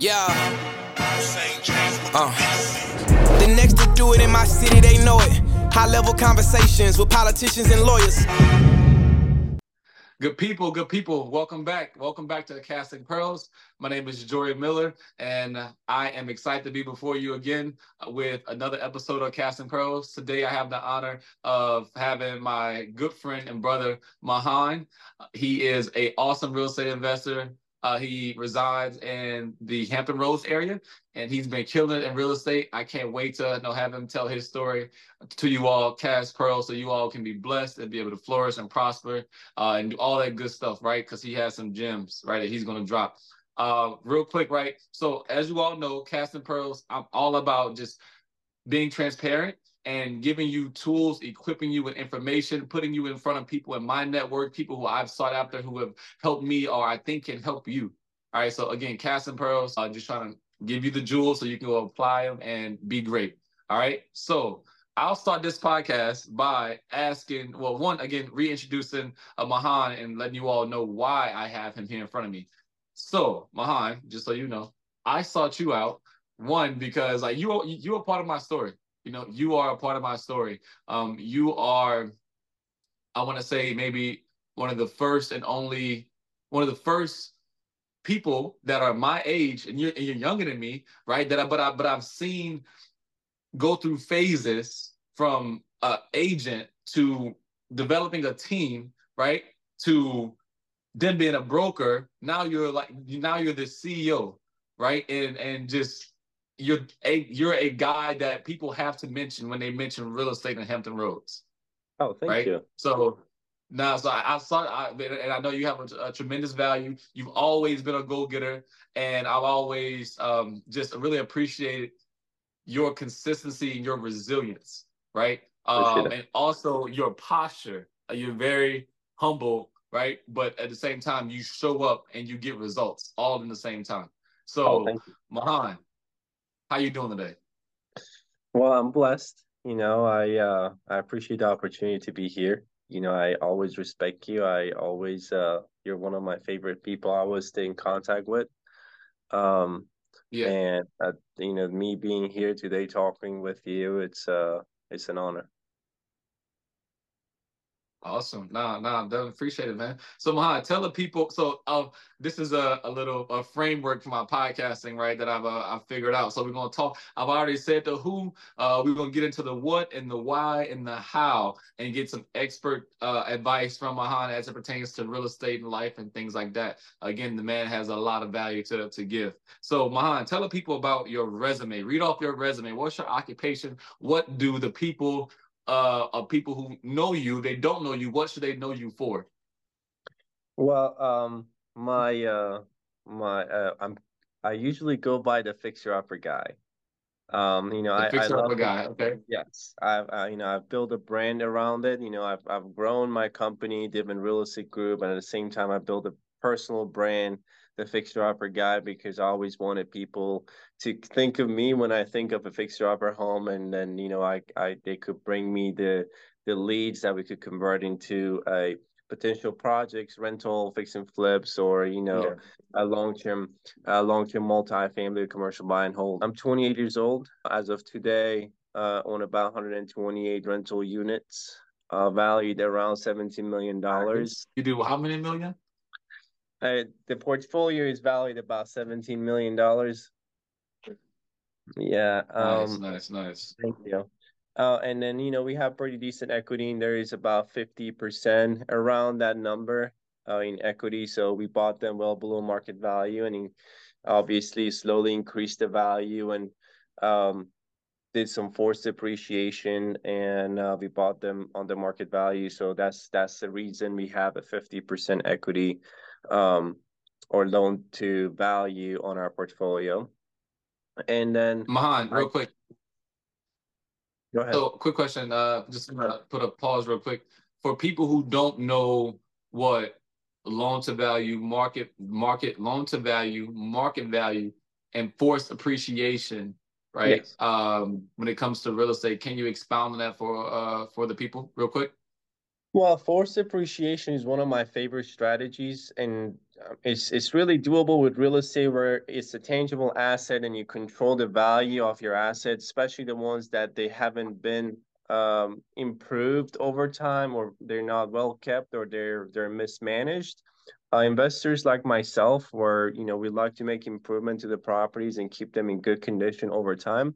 Yeah. Uh. The next to do it in my city, they know it. High level conversations with politicians and lawyers. Good people, good people. Welcome back. Welcome back to the Casting Pearls. My name is Jory Miller, and I am excited to be before you again with another episode of Casting Pearls. Today, I have the honor of having my good friend and brother Mahan. He is a awesome real estate investor, uh, he resides in the Hampton Roads area, and he's been killing it in real estate. I can't wait to you know, have him tell his story to you all, Cash Pearl, so you all can be blessed and be able to flourish and prosper uh, and do all that good stuff, right? Because he has some gems, right, that he's going to drop. Uh, real quick, right? So as you all know, Casting Pearls, I'm all about just being transparent and giving you tools, equipping you with information, putting you in front of people in my network, people who I've sought after who have helped me or I think can help you. All right. So again, Casting Pearls, uh, just trying to give you the jewels so you can go apply them and be great. All right. So I'll start this podcast by asking, well, one, again, reintroducing uh, Mahan and letting you all know why I have him here in front of me. So, Mahan, just so you know, I sought you out, one, because like you, you are part of my story you know, you are a part of my story. Um, you are, I want to say, maybe one of the first and only, one of the first people that are my age, and you're, and you're younger than me, right? That I, but I, but I've seen go through phases from uh, agent to developing a team, right? To then being a broker. Now you're like, now you're the CEO, right? And and just you're a you're a guy that people have to mention when they mention real estate in Hampton Roads. Oh, thank right? you. So now, so I, I saw, I, and I know you have a, a, tremendous value. You've always been a go getter, and I've always um, just really appreciated your consistency and your resilience, right? Um, and also your posture. You're very humble, right? But at the same time, you show up and you get results all in the same time. So, oh, Mahan, how you doing today? Well, I'm blessed. You know, I uh, I appreciate the opportunity to be here. You know, I always respect you. I always uh, you're one of my favorite people. I always stay in contact with. Um, yeah. And uh, you know, me being here today talking with you, it's uh, it's an honor. Awesome. Nah, nah, definitely appreciate it, man. So Mahan, tell the people. So uh, this is a, a little a framework for my podcasting, right? That I've uh, I've figured out. So we're gonna talk. I've already said the who. Uh, we're gonna get into the what and the why and the how, and get some expert uh, advice from Mahan as it pertains to real estate and life and things like that. Again, the man has a lot of value to to give. So Mahan, tell the people about your resume. Read off your resume. What's your occupation? What do the people uh, of people who know you, they don't know you. What should they know you for? Well, um, my uh, my uh, I'm I usually go by the fixer upper guy. Um, you know, the I fixer upper guy. Okay. Yes, I've I, you know I've built a brand around it. You know, I've I've grown my company, Divin Real Estate Group, and at the same time, I built a personal brand the fixer upper guy because I always wanted people to think of me when I think of a fixer upper home, and then you know I I they could bring me the the leads that we could convert into a potential projects, rental, fix and flips, or you know, yeah. a long term, a long term multi-family commercial buy and hold. I'm 28 years old as of today. Uh, on about 128 rental units, uh, valued around 17 million dollars. You do how many million? Uh, the portfolio is valued about seventeen million dollars. Yeah. Um, nice, nice, nice. Thank you. Uh, and then you know we have pretty decent equity, and there is about fifty percent around that number uh, in equity. So we bought them well below market value, and obviously slowly increased the value and um, did some forced appreciation, and uh, we bought them on the market value. So that's that's the reason we have a fifty percent equity um, or loan to value on our portfolio. And then Mahan, real I, quick. Go ahead. So quick question. Uh just gonna put a pause real quick. For people who don't know what loan to value, market, market, loan to value, market value, and forced appreciation, right? Yes. Um, when it comes to real estate, can you expound on that for uh for the people real quick? Well, forced appreciation is one of my favorite strategies, and um, it's it's really doable with real estate where it's a tangible asset and you control the value of your assets, especially the ones that they haven't been um, improved over time or they're not well kept or they're they're mismanaged. Uh, investors like myself, where you know we like to make improvement to the properties and keep them in good condition over time.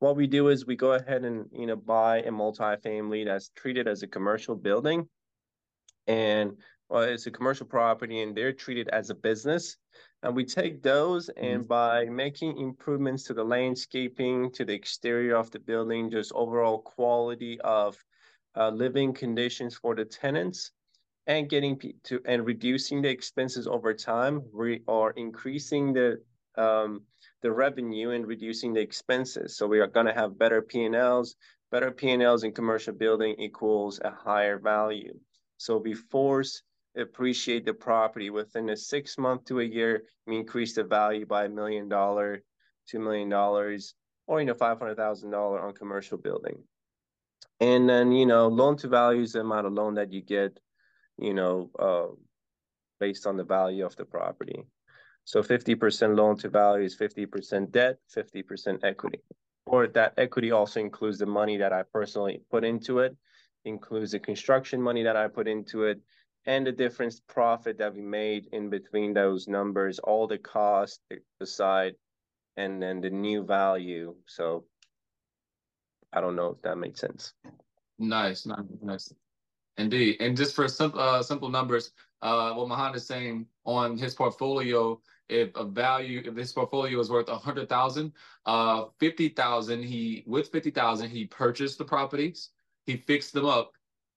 What we do is we go ahead and you know buy a multifamily that's treated as a commercial building, and well, it's a commercial property and they're treated as a business. And we take those and mm-hmm. by making improvements to the landscaping, to the exterior of the building, just overall quality of uh, living conditions for the tenants, and getting to and reducing the expenses over time, we are increasing the um, the revenue and reducing the expenses. So we are going to have better P&Ls. Better P&Ls in commercial building equals a higher value. So we force appreciate the property within a six month to a year. We increase the value by a million dollar, two million dollars, or you know five hundred thousand dollar on commercial building. And then you know loan to value is the amount of loan that you get, you know, uh, based on the value of the property. So fifty percent loan to value is fifty percent debt, fifty percent equity. Or that equity also includes the money that I personally put into it, includes the construction money that I put into it, and the difference profit that we made in between those numbers, all the cost aside, and then the new value. So I don't know if that makes sense. Nice, nice, nice. Indeed. And just for simple uh, simple numbers, uh, what Mahan is saying on his portfolio, if a value, if this portfolio is worth a hundred thousand, uh, fifty thousand, he with fifty thousand, he purchased the properties, he fixed them up,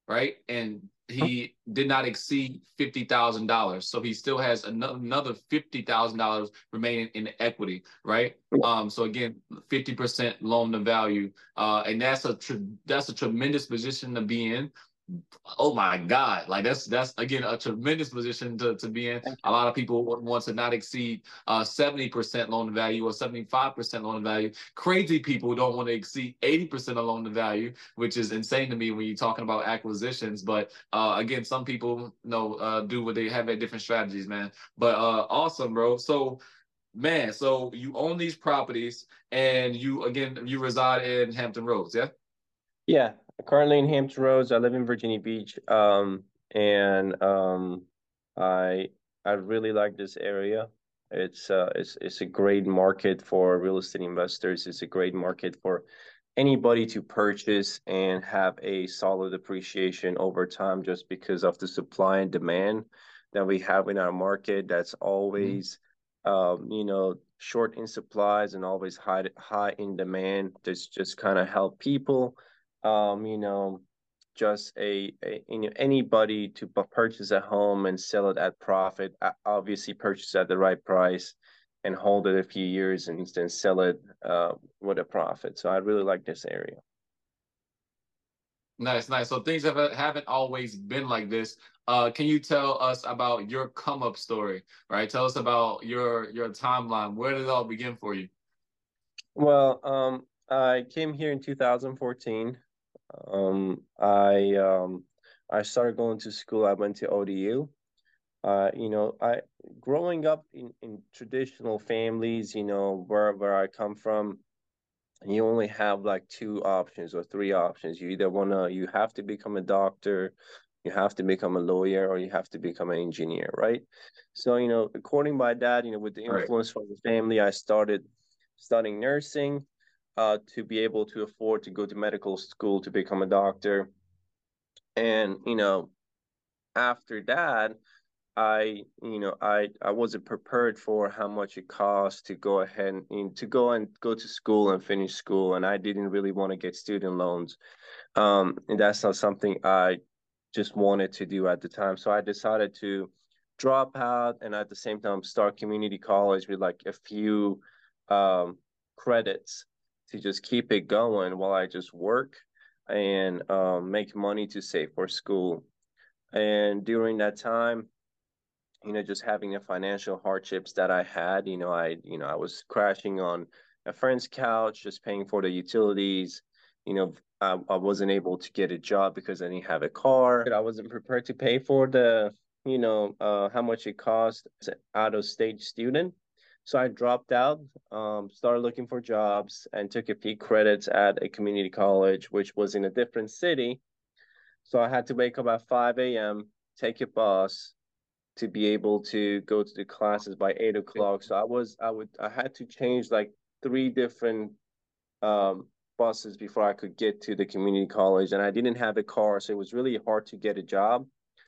right, and he did not exceed fifty thousand dollars, so he still has another fifty thousand dollars remaining in equity, right? Um, so again, fifty percent loan to value, uh, and that's a that's a tremendous position to be in oh my God, like that's that's again a tremendous position to, to be in. A lot of people want to not exceed uh, 70% loan to value or 75% loan value. Crazy people don't want to exceed 80% of loan value, which is insane to me when you're talking about acquisitions. But uh, again, some people you know uh, do what they have at different strategies, man. But uh, awesome, bro. So man, so you own these properties and you again you reside in Hampton Roads, yeah? Yeah, currently in Hampton Roads. I live in Virginia Beach, um, and um, I I really like this area. It's uh, it's it's a great market for real estate investors. It's a great market for anybody to purchase and have a solid appreciation over time, just because of the supply and demand that we have in our market. That's always, mm-hmm. um, you know, short in supplies and always high high in demand. That's just kind of help people um, you know, just a, a you know, anybody to purchase a home and sell it at profit, obviously purchase at the right price and hold it a few years and then sell it uh, with a profit. So I really like this area. Nice, nice. So things have, haven't always been like this. Uh, can you tell us about your come up story, right? Tell us about your your timeline. Where did it all begin for you? Well, um, I came here in 2014. Um, I um, I started going to school. I went to ODU. Uh, you know, I growing up in, in traditional families, you know, where where I come from, you only have like two options or three options. You either wanna you have to become a doctor, you have to become a lawyer, or you have to become an engineer, right? So, you know, according to my dad, you know, with the influence right. from the family, I started studying nursing uh, to be able to afford to go to medical school to become a doctor. And, you know, after that, I, you know, I, I wasn't prepared for how much it costs to go ahead and to go and go to school and finish school. And I didn't really want to get student loans. Um, and that's not something I just wanted to do at the time. So I decided to drop out and at the same time start community college with like a few um, credits to just keep it going while I just work and um, make money to save for school. And during that time, you know, just having the financial hardships that I had, you know, I, you know, I was crashing on a friend's couch, just paying for the utilities. You know, I, I wasn't able to get a job because I didn't have a car. I wasn't prepared to pay for the you know, uh, how much it cost as an out of state student. So I dropped out, um, started looking for jobs, and took a few credits at a community college, which was in a different city. So I had to wake up at 5 a.m., take a bus to be able to go to the classes by eight o'clock. So I was, I would, I had to change like three different um, buses before I could get to the community college, and I didn't have a car, so it was really hard to get a job.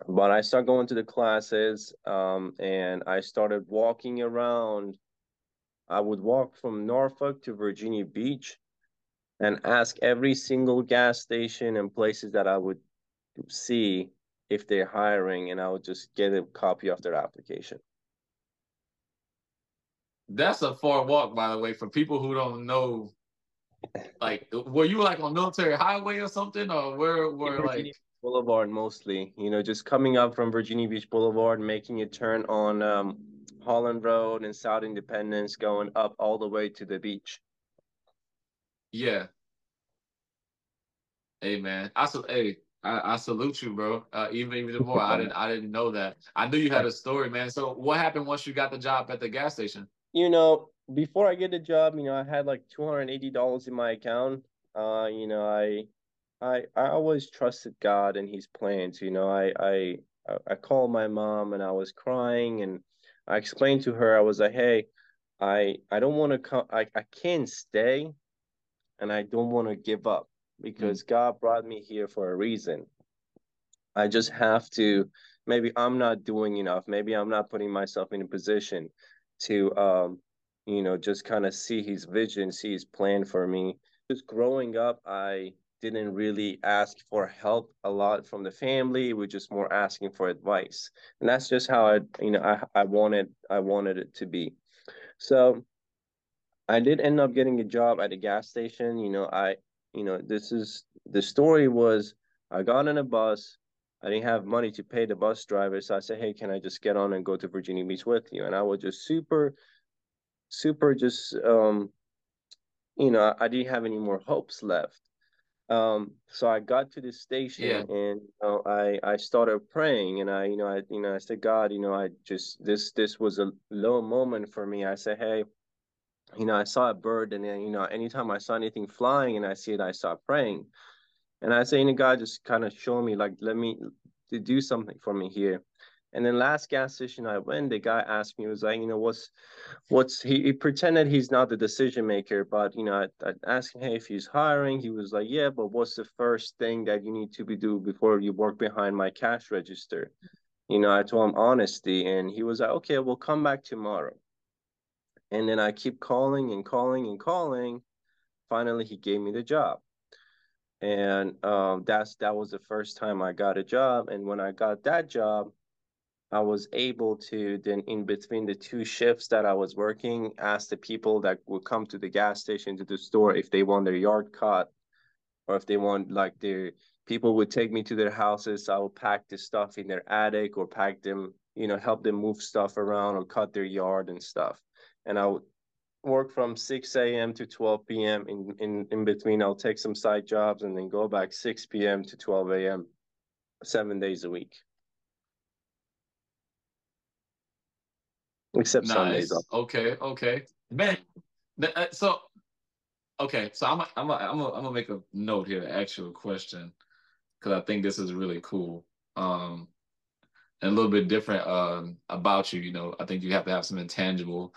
But I started going to the classes, um, and I started walking around. I would walk from Norfolk to Virginia Beach, and ask every single gas station and places that I would see if they're hiring, and I would just get a copy of their application. That's a far walk, by the way, for people who don't know. Like, were you like on military highway or something, or where were like Boulevard mostly? You know, just coming up from Virginia Beach Boulevard, making a turn on um, Holland Road and South Independence, going up all the way to the beach. Yeah. Hey man, I so hey, I, I salute you, bro. Uh, even even more, I didn't I didn't know that. I knew you had a story, man. So what happened once you got the job at the gas station? You know, before I get the job, you know, I had like two hundred and eighty dollars in my account. Uh, you know, I I I always trusted God and His plans. You know, I I I called my mom and I was crying and I explained to her I was like, hey, I I don't want to come. I I can't stay, and I don't want to give up because mm. God brought me here for a reason. I just have to. Maybe I'm not doing enough. Maybe I'm not putting myself in a position to, um, you know, just kind of see His vision, see His plan for me. Just growing up, I didn't really ask for help a lot from the family. We're just more asking for advice, and that's just how I, you know, I I wanted I wanted it to be. So I did end up getting a job at a gas station. You know, I you know, this is the story was I got on a bus. I didn't have money to pay the bus driver. So I said, Hey, can I just get on and go to Virginia Beach with you? And I was just super, super just um, you know, I didn't have any more hopes left. Um, so I got to the station yeah. and you know, I I started praying and I you know I you know I said God you know I just this this was a low moment for me. I said hey you know, I saw a bird, and then, you know, anytime I saw anything flying and I see it, I start praying. And I say, you know, God just kind of show me, like, let me to do something for me here. And then last gas station I went, the guy asked me, was like, you know, what's, what's, he, he pretended he's not the decision maker, but, you know, I, I asked him, hey, if he's hiring, he was like, yeah, but what's the first thing that you need to be do before you work behind my cash register? You know, I told him honesty, and he was like, okay, we'll come back tomorrow. And then I keep calling and calling and calling. Finally, he gave me the job. And um, that's that was the first time I got a job. And when I got that job, I was able to then in between the two shifts that I was working, ask the people that would come to the gas station to the store if they want their yard cut or if they want like their people would take me to their houses. I would pack the stuff in their attic or pack them, you know, help them move stuff around or cut their yard and stuff and I would work from 6 a.m. to 12 p.m. In, in, in between, I'll take some side jobs and then go back 6 p.m. to 12 a.m. seven days a week. Except nice. Sundays. Off. Okay, okay. Man, uh, so okay, so I'm a, I'm a, I'm gonna make a note here to ask you a question because I think this is really cool. Um, and a little bit different um, about you. You know, I think you have to have some intangible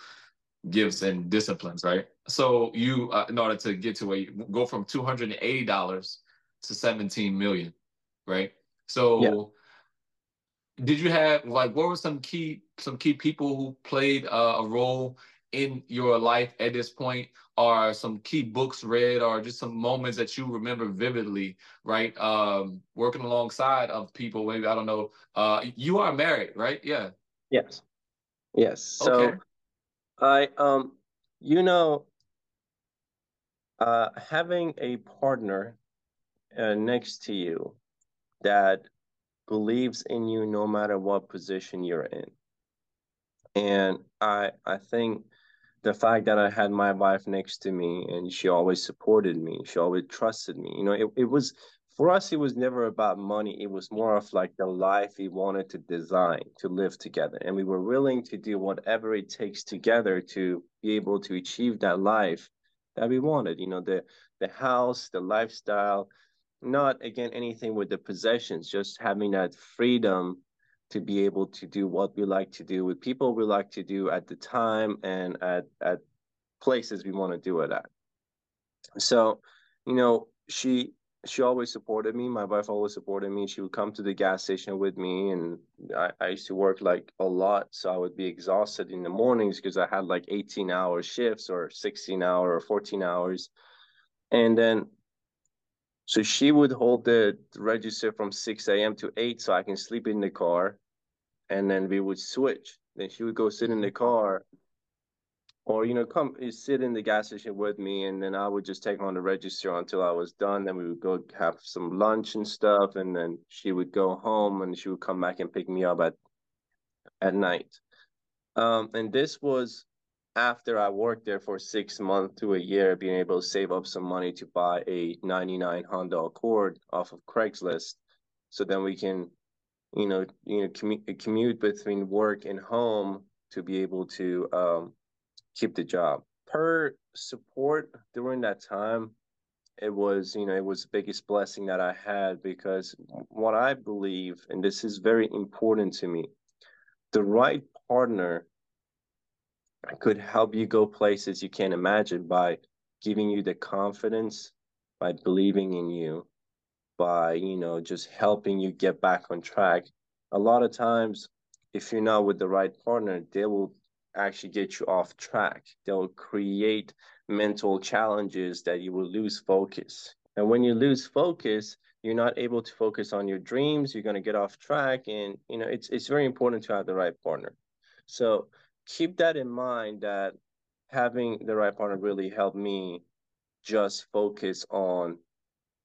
gifts and disciplines, right? So you, uh, in order to get to where you go from two hundred and eighty dollars to seventeen million, right? So, yeah. did you have like what were some key some key people who played uh, a role in your life at this point? Or some key books read, or just some moments that you remember vividly, right? Um, working alongside of people, maybe I don't know. Uh, you are married, right? Yeah. Yes. Yes. So. Okay I um you know uh having a partner uh, next to you that believes in you no matter what position you're in. And I I think the fact that I had my wife next to me and she always supported me, she always trusted me. You know, it, it was for us, it was never about money. It was more of like the life we wanted to design to live together. And we were willing to do whatever it takes together to be able to achieve that life that we wanted. You know, the the house, the lifestyle, not again anything with the possessions, just having that freedom to be able to do what we like to do with people we like to do at the time and at at places we want to do it at. So, you know, she she always supported me. My wife always supported me. She would come to the gas station with me, and I, I used to work like a lot, so I would be exhausted in the mornings because I had like 18 hour shifts or 16 hour or 14 hours. And then, so she would hold the register from 6 a.m. to 8 so I can sleep in the car. And then we would switch. Then she would go sit in the car or you know come sit in the gas station with me and then i would just take on the register until i was done then we would go have some lunch and stuff and then she would go home and she would come back and pick me up at at night um, and this was after i worked there for six months to a year being able to save up some money to buy a 99 honda accord off of craigslist so then we can you know you know commute, commute between work and home to be able to um, keep the job. Per support during that time, it was, you know, it was the biggest blessing that I had because what I believe, and this is very important to me, the right partner could help you go places you can't imagine by giving you the confidence, by believing in you, by, you know, just helping you get back on track. A lot of times, if you're not with the right partner, they will actually get you off track. They'll create mental challenges that you will lose focus. And when you lose focus, you're not able to focus on your dreams. You're going to get off track, and you know it's it's very important to have the right partner. So keep that in mind. That having the right partner really helped me just focus on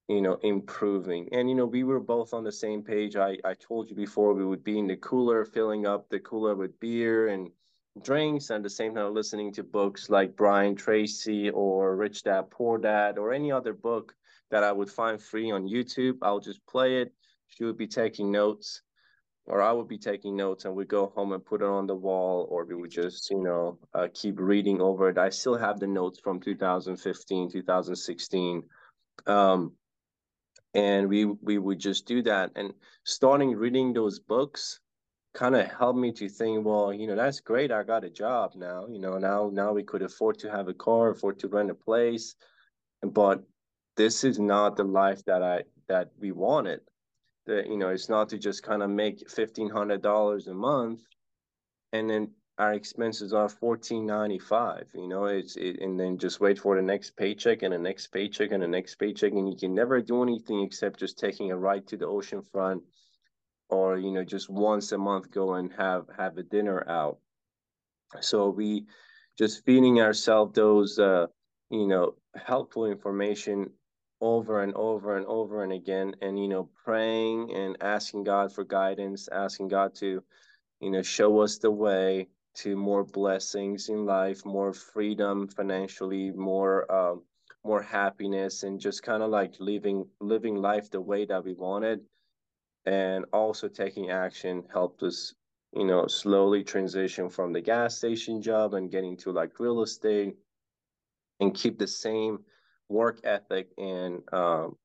you know improving and you know we were both on the same page i i told you before we would be in the cooler filling up the cooler with beer and drinks and at the same time listening to books like Brian Tracy or Rich Dad Poor Dad or any other book that I would find free on YouTube. I'll just play it. She would be taking notes or I would be taking notes and we'd go home and put it on the wall or we would just, you know, uh, keep reading over it. I still have the notes from 2015, 2016. Um, and we we would just do that and starting reading those books kind of helped me to think, well, you know, that's great. I got a job now. You know, now now we could afford to have a car, afford to rent a place, but this is not the life that I that we wanted. That you know, it's not to just kind of make fifteen hundred dollars a month, and then our expenses are fourteen ninety five. You know, it's it, and then just wait for the next paycheck and the next paycheck and the next paycheck, and you can never do anything except just taking a ride to the ocean front or you know just once a month go and have have a dinner out so we just feeding ourselves those uh you know helpful information over and over and over and again and you know praying and asking god for guidance asking god to you know show us the way to more blessings in life more freedom financially more um more happiness and just kind of like living living life the way that we wanted and also taking action helped us you know slowly transition from the gas station job and getting to like real estate and keep the same work ethic and um,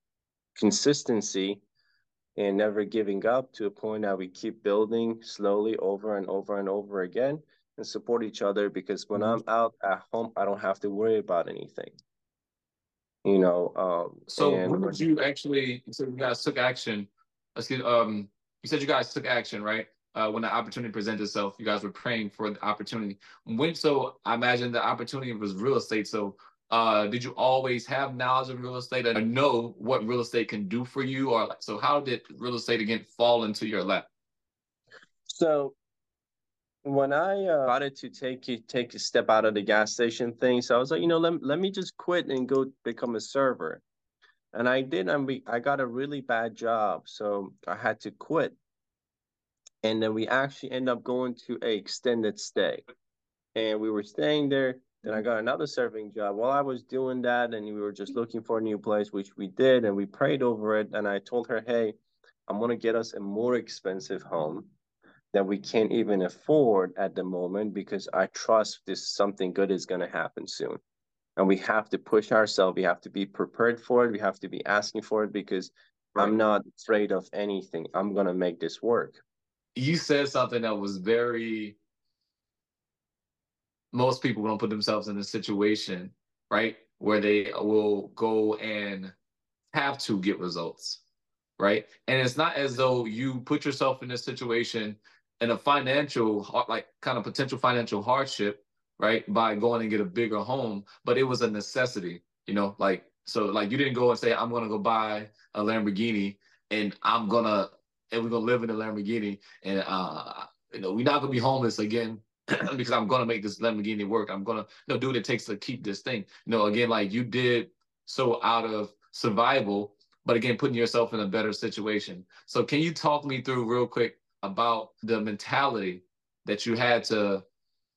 consistency and never giving up to a point that we keep building slowly over and over and over again and support each other because when mm-hmm. I'm out at home, I don't have to worry about anything. You know. Um, so when did you actually? So you guys took action excuse um you said you guys took action right uh, when the opportunity presented itself you guys were praying for the opportunity when so i imagine the opportunity was real estate so uh, did you always have knowledge of real estate and know what real estate can do for you or like, so how did real estate again fall into your lap so when I uh, started to take take a step out of the gas station thing, so I was like, you know, let, let me just quit and go become a server and I did. We, I got a really bad job, so I had to quit. And then we actually end up going to a extended stay, and we were staying there Then I got another serving job. While I was doing that, and we were just looking for a new place, which we did, and we prayed over it. And I told her, "Hey, I'm gonna get us a more expensive home that we can't even afford at the moment because I trust this something good is gonna happen soon." And we have to push ourselves. We have to be prepared for it. We have to be asking for it because right. I'm not afraid of anything. I'm gonna make this work. You said something that was very most people don't put themselves in a situation, right, where they will go and have to get results, right? And it's not as though you put yourself in a situation in a financial, like kind of potential financial hardship, right, by going and get a bigger home, but it was a necessity, you know, like so like you didn't go and say I'm gonna go buy a Lamborghini and I'm gonna and we're gonna live in a Lamborghini and uh you know we're not gonna be homeless again because I'm gonna make this Lamborghini work. I'm gonna you know, do what it takes to keep this thing. You know, again, like you did so out of survival, but again, putting yourself in a better situation. So can you talk me through real quick about the mentality that you had to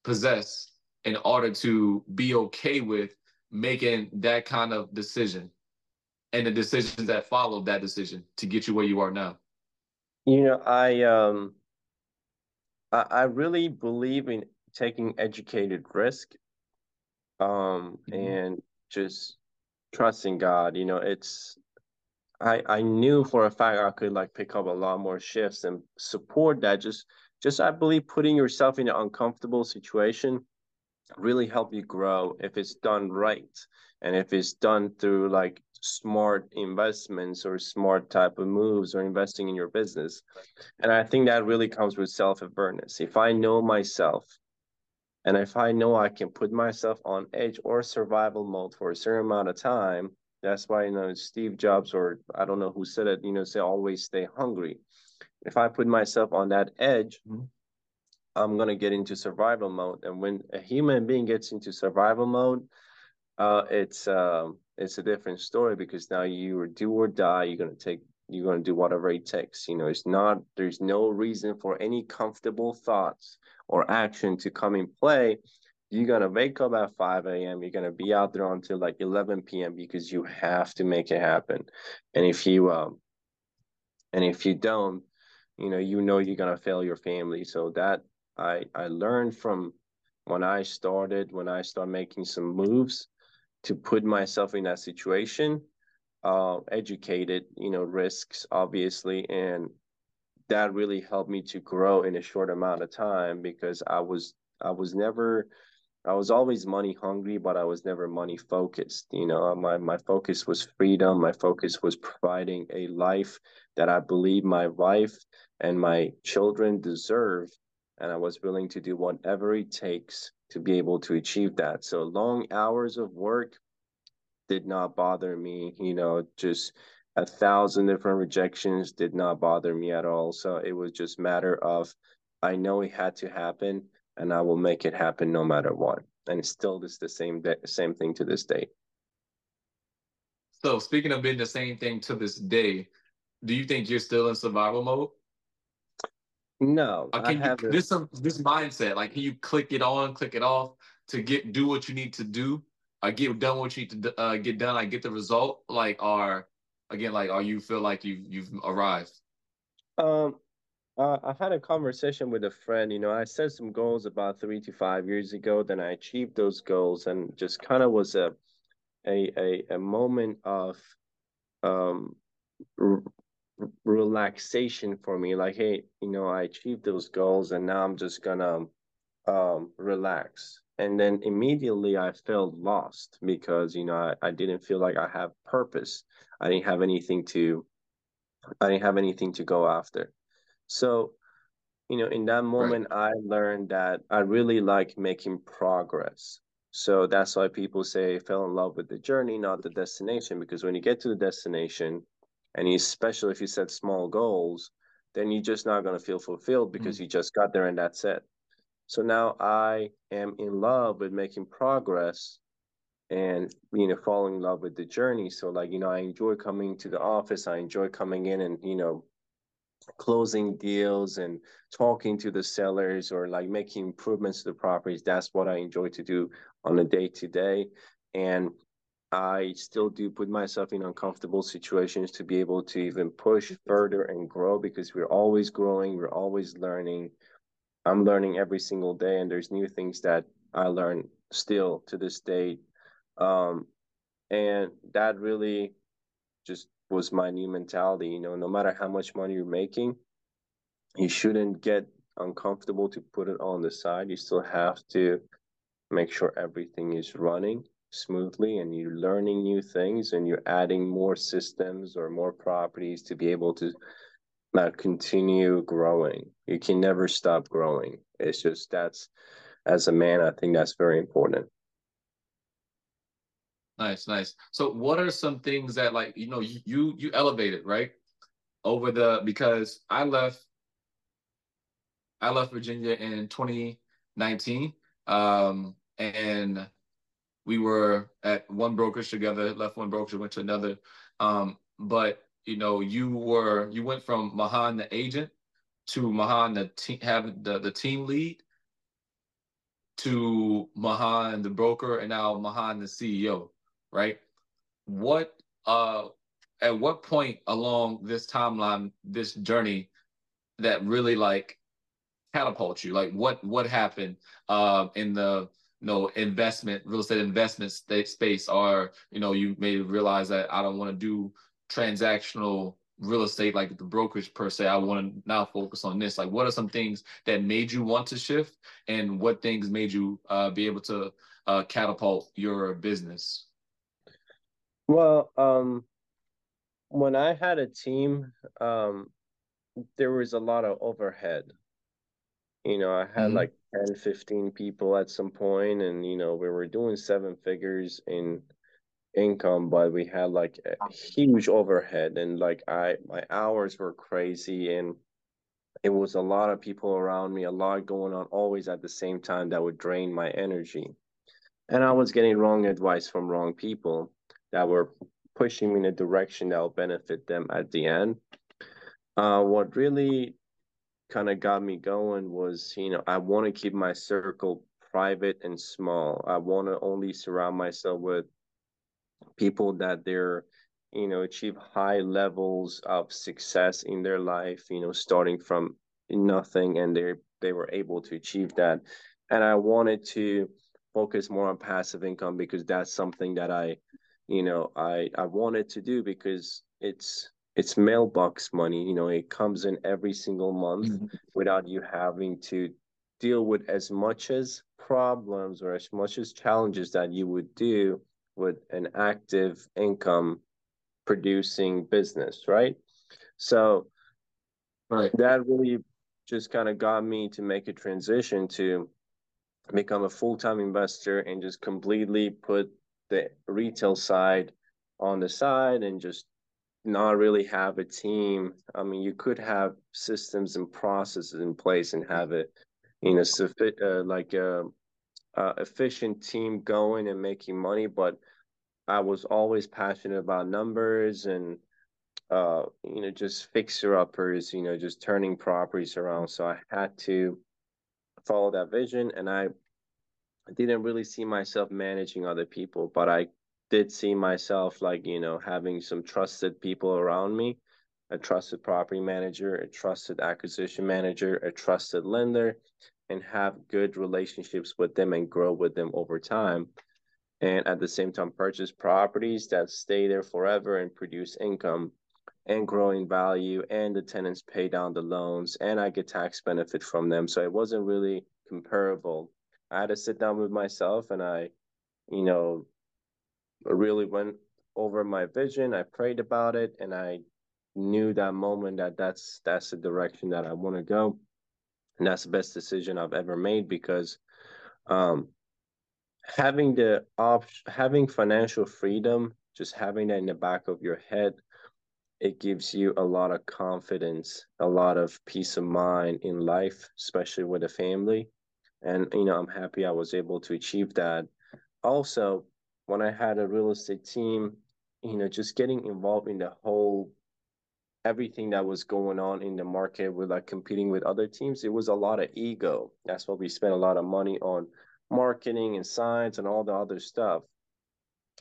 possess in order to be okay with making that kind of decision and the decisions that followed that decision to get you where you are now? You know, I um I, I really believe in taking educated risk um mm-hmm. and just trusting God. You know, it's I I knew for a fact I could like pick up a lot more shifts and support that. Just just I believe putting yourself in an uncomfortable situation really help you grow if it's done right and if it's done through like smart investments or smart type of moves or investing in your business. And i think that really comes with self-awareness. If i know myself and if i know i can put myself on edge or survival mode for a certain amount of time that's why you know steve jobs or i don't know who said it you know say always stay hungry. If i put myself on that edge mm-hmm. I'm going to get into survival mode and when a human being gets into survival mode uh, it's um, it's a different story because now you are do or die. You're gonna take. You're gonna do whatever it takes. You know, it's not. There's no reason for any comfortable thoughts or action to come in play. You're gonna wake up at 5 a.m. You're gonna be out there until like 11 p.m. because you have to make it happen. And if you um, and if you don't, you know, you know you're gonna fail your family. So that I I learned from when I started when I started making some moves to put myself in that situation uh, educated you know risks obviously and that really helped me to grow in a short amount of time because i was i was never i was always money hungry but i was never money focused you know? My my focus was freedom. My focus was providing a life that i believe my wife and my children deserve and i was willing to do whatever it takes to be able to achieve that. So long hours of work did not bother me, you know, just a thousand different rejections did not bother me at all. So it was just matter of I know it had to happen and I will make it happen no matter what. And it's still just the same day, same thing to this day. So speaking of being the same thing to this day, do you think you're still in survival mode? No, uh, can you, this some this mindset like can you click it on, click it off to get do what you need to do, I get done what you need to uh, get done. I get the result. Like, are again, like, are you feel like you you've arrived? Um, uh, I had a conversation with a friend. You know, I set some goals about three to five years ago. Then I achieved those goals, and just kind of was a a a, a moment of um relaxation for me like hey you know i achieved those goals and now i'm just gonna um relax. And then immediately i felt lost because you know I, I didn't feel like i have purpose. I didn't have anything to i didn't have anything to go after. So you know in that moment right. i learned that i really like making progress. So that's why people say fell in love with the journey not the destination because when you get to the destination and especially if you set small goals, then you're just not going to feel fulfilled because mm-hmm. you just got there and that's it. So now I am in love with making progress and you know falling in love with the journey so like you know i enjoy coming to the office i enjoy coming in and you know closing deals and talking to the sellers or like making improvements to the properties. That's what I enjoy to do on a day to day. And I still do put myself in uncomfortable situations to be able to even push further and grow because we're always growing, we're always learning. I'm learning every single day, and there's new things that I learn still to this day. Um, and that really just was my new mentality. You know, no matter how much money you're making, you shouldn't get uncomfortable to put it on the side. You still have to make sure everything is running smoothly and you're learning new things and you're adding more systems or more properties to be able to uh, continue growing. You can never stop growing. It's just that's as a man, I think that's very important. Nice, nice. So what are some things that like, you know, you you elevated, right? Over the because I left I left Virginia in 2019. Um and we were at one brokerage together, left one brokerage, went to another. Um, but you know, you were you went from Mahan the agent to Mahan the team having the, the team lead to Mahan the broker and now Mahan the CEO, right? What uh at what point along this timeline, this journey that really like catapult you? Like what what happened uh in the you know investment real estate investment space or you know you may realize that i don't want to do transactional real estate like the brokerage per se. I want to now focus on this. Like what are some things that made you want to shift and what things made you uh, be able to uh, catapult your business? Well um when i had a team um there was a lot of overhead you know i had mm-hmm. like 10 15 people at some point and you know we were doing seven figures in income but we had like a huge overhead and like i my hours were crazy and it was a lot of people around me a lot going on always at the same time that would drain my energy and i was getting wrong advice from wrong people that were pushing me in a direction that will benefit them at the end uh, what really kind of got me going was, you know, I want to keep my circle private and small. I want to only surround myself with people that they're, you know, achieve high levels of success in their life, you know, starting from nothing and they they were able to achieve that. And I wanted to focus more on passive income because that's something that I, you know, I I wanted to do because it's it's mailbox money you know it comes in every single month mm-hmm. without you having to deal with as much as problems or as much as challenges that you would do with an active income producing business right so right. that really just kind of got me to make a transition to become a full-time investor and just completely put the retail side on the side and just not really have a team. I mean, you could have systems and processes in place and have it, you know, suffi- uh, like a, a efficient team going and making money. But I was always passionate about numbers and, uh, you know, just fixer uppers, you know, just turning properties around. So I had to follow that vision, and I didn't really see myself managing other people, but I did see myself like you know having some trusted people around me a trusted property manager a trusted acquisition manager a trusted lender and have good relationships with them and grow with them over time. And at the same time purchase properties that stay there forever and produce income and growing value and the tenants pay down the loans and i get tax benefit from them. So it wasn't really comparable. I had to sit down with myself and i you know really went over my vision. I prayed about it, and I knew that moment that that's that's the direction that I want to go, and that's the best decision I've ever made because um, having the op- having financial freedom, just having that in the back of your head, it gives you a lot of confidence, a lot of peace of mind in life, especially with a family. And you know, I'm happy I was able to achieve that. Also, when I had a real estate team, you know, just getting involved in the whole everything that was going on in the market with like competing with other teams, it was a lot of ego. That's why we spent a lot of money on marketing and science and all the other stuff.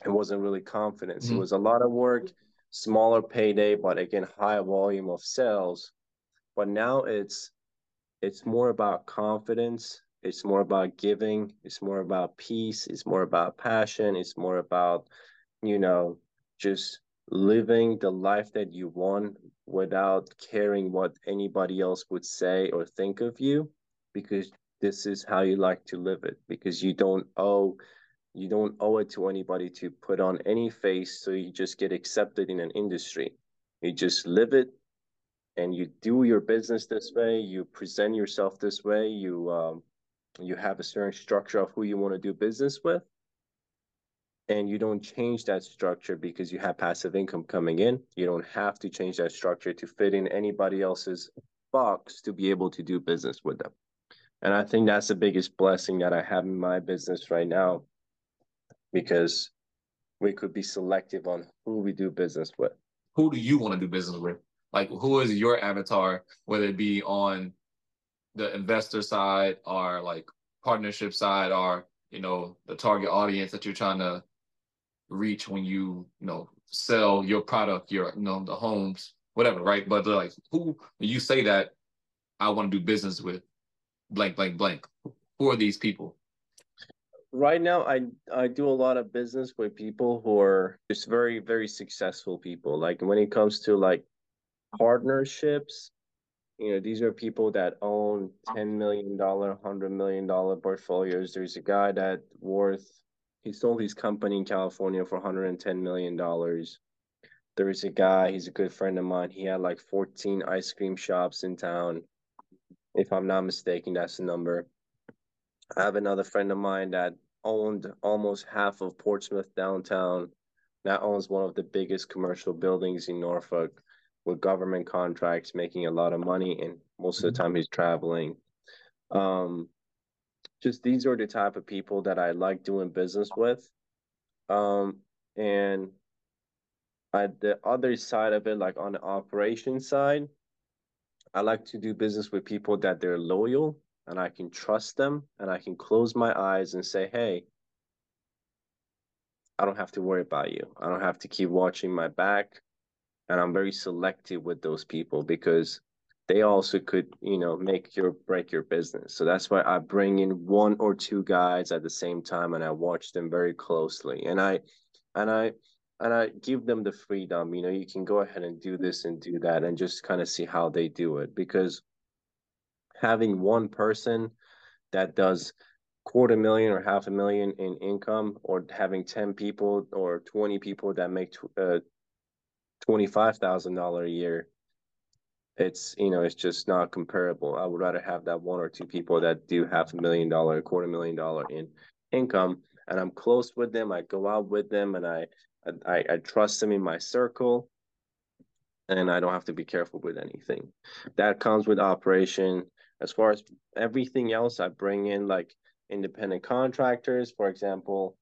It wasn't really confidence. Mm-hmm. It was a lot of work, smaller payday, but again, high volume of sales. But now it's it's more about confidence. It's more about giving. It's more about peace. It's more about passion. It's more about, you know, just living the life that you want without caring what anybody else would say or think of you because this is how you like to live it because you don't owe you don't owe it to anybody to put on any face so you just get accepted in an industry you just live it and you do your business this way you present yourself this way you um, you have a certain structure of who you want to do business with and you don't change that structure because you have passive income coming in. You don't have to change that structure to fit in anybody else's box to be able to do business with them. And I think that's the biggest blessing that I have in my business right now because we could be selective on who we do business with. Who do you want to do business with? Like, who is your avatar, whether it be on the investor side or like partnership side or, you know, the target audience that you're trying to reach when you you know sell your product, your you know the homes, whatever, right? But like who you say that I want to do business with blank blank blank, who are these people? Right now, I I do a lot of business with people who are just very very successful people. Like when it comes to like partnerships, you know these are people that own 10 million dollar 100 million dollar portfolios there's a guy that worth he sold his company in California for 110 million dollars. There is a guy, he's a good friend of mine. He had like 14 ice cream shops in town. If I'm not mistaken, that's the number. I have another friend of mine that owned almost half of Portsmouth downtown. That owns one of the biggest commercial buildings in Norfolk with government contracts, making a lot of money, and most of the time he's traveling. Um, just these are the type of people that I like doing business with. Um, and I, the other side of it, like on the operation side, I like to do business with people that they're loyal and I can trust them and I can close my eyes and say, hey, I don't have to worry about you. I don't have to keep watching my back. And I'm very selective with those people because they also could, you know, make your break your business. So that's why I bring in one or two guys at the same time and I watch them very closely. And I and I and I give them the freedom, you know, you can go ahead and do this and do that and just kind of see how they do it because having one person that does quarter million or half a million in income or having 10 people or 20 people that make uh, $25,000 a year it's you know it's just not comparable. I would rather have that one or two people that do half a million dollar, a quarter million dollar in income, and I'm close with them. I go out with them, and I I, I trust them in my circle, and I don't have to be careful with anything. That comes with operation. As far as everything else, I bring in like independent contractors, for example,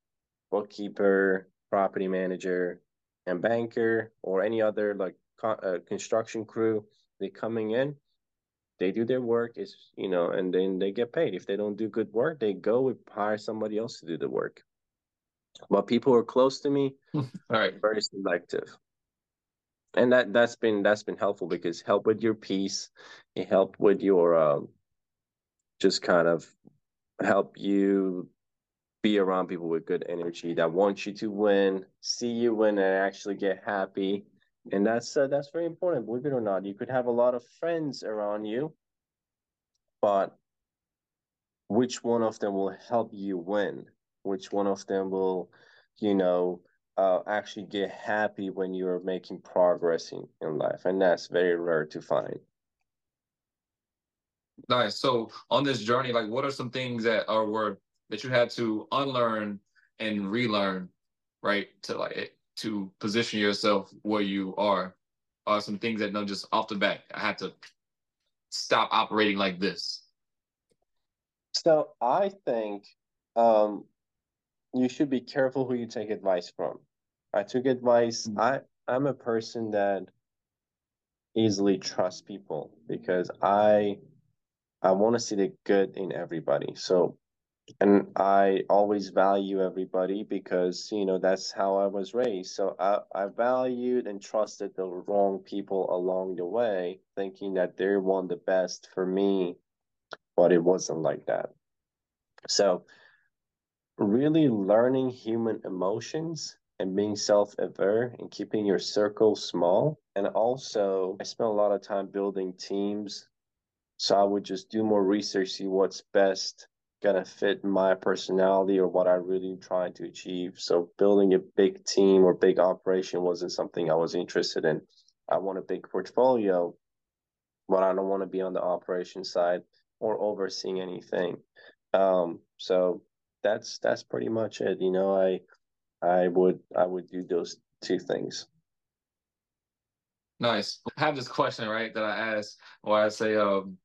bookkeeper, property manager, and banker, or any other like co- uh, construction crew they coming in, they do their work, is you know, and then they get paid. If they don't do good work, they go and hire somebody else to do the work. But people who are close to me, all right, very selective. And that that's been that's been helpful because help with your peace, it help with your um, just kind of help you be around people with good energy that want you to win, see you win, and actually get happy. And that's uh, that's very important believe it or not. You could have a lot of friends around you but which one of them will help you win? Which one of them will you know uh, actually get happy when you're making progress in, in life? And that's very rare to find. Nice. So on this journey like what are some things that are were that you had to unlearn and relearn right to like to position yourself where you are are some things that know just off the bat i had to stop operating like this so i think um you should be careful who you take advice from i took advice mm-hmm. i i'm a person that easily trust people because I I want to see the good in everybody. So and I always value everybody because you know that's how I was raised. So I, I valued and trusted the wrong people along the way, thinking that they want the best for me, but it wasn't like that. So really learning human emotions and being self-aware and keeping your circle small. And also I spent a lot of time building teams. So I would just do more research, see what's best gonna fit my personality or what I really trying to achieve. So building a big team or big operation wasn't something I was interested in. I want a big portfolio, but I don't want to be on the operation side or overseeing anything. Um, so that's that's pretty much it. You know, I I would I would do those two things. Nice. I have this question right that I ask, or I say, um,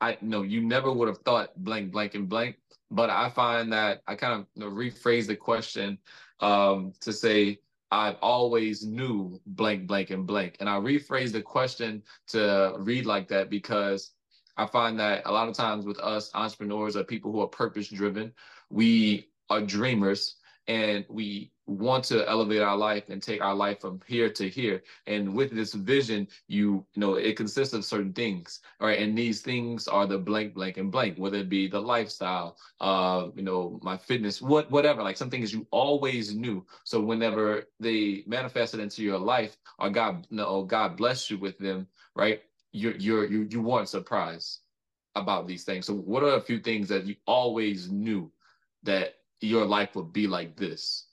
I know you never would have thought blank, blank, and blank, but I find that I kind of you know, rephrase the question um, to say I've always knew blank, blank, and blank, and I rephrase the question to read like that because I find that a lot of times with us entrepreneurs or people who are purpose driven, we are dreamers and we want to elevate our life and take our life from here to here. And with this vision, you, you know, it consists of certain things, right? And these things are the blank, blank, and blank, whether it be the lifestyle, uh, you know, my fitness, what, whatever, like some things you always knew. So whenever they manifested into your life, or God, you know, God bless you with them, right? You're, you're, you, you weren't surprised about these things. So what are a few things that you always knew that your life would be like this?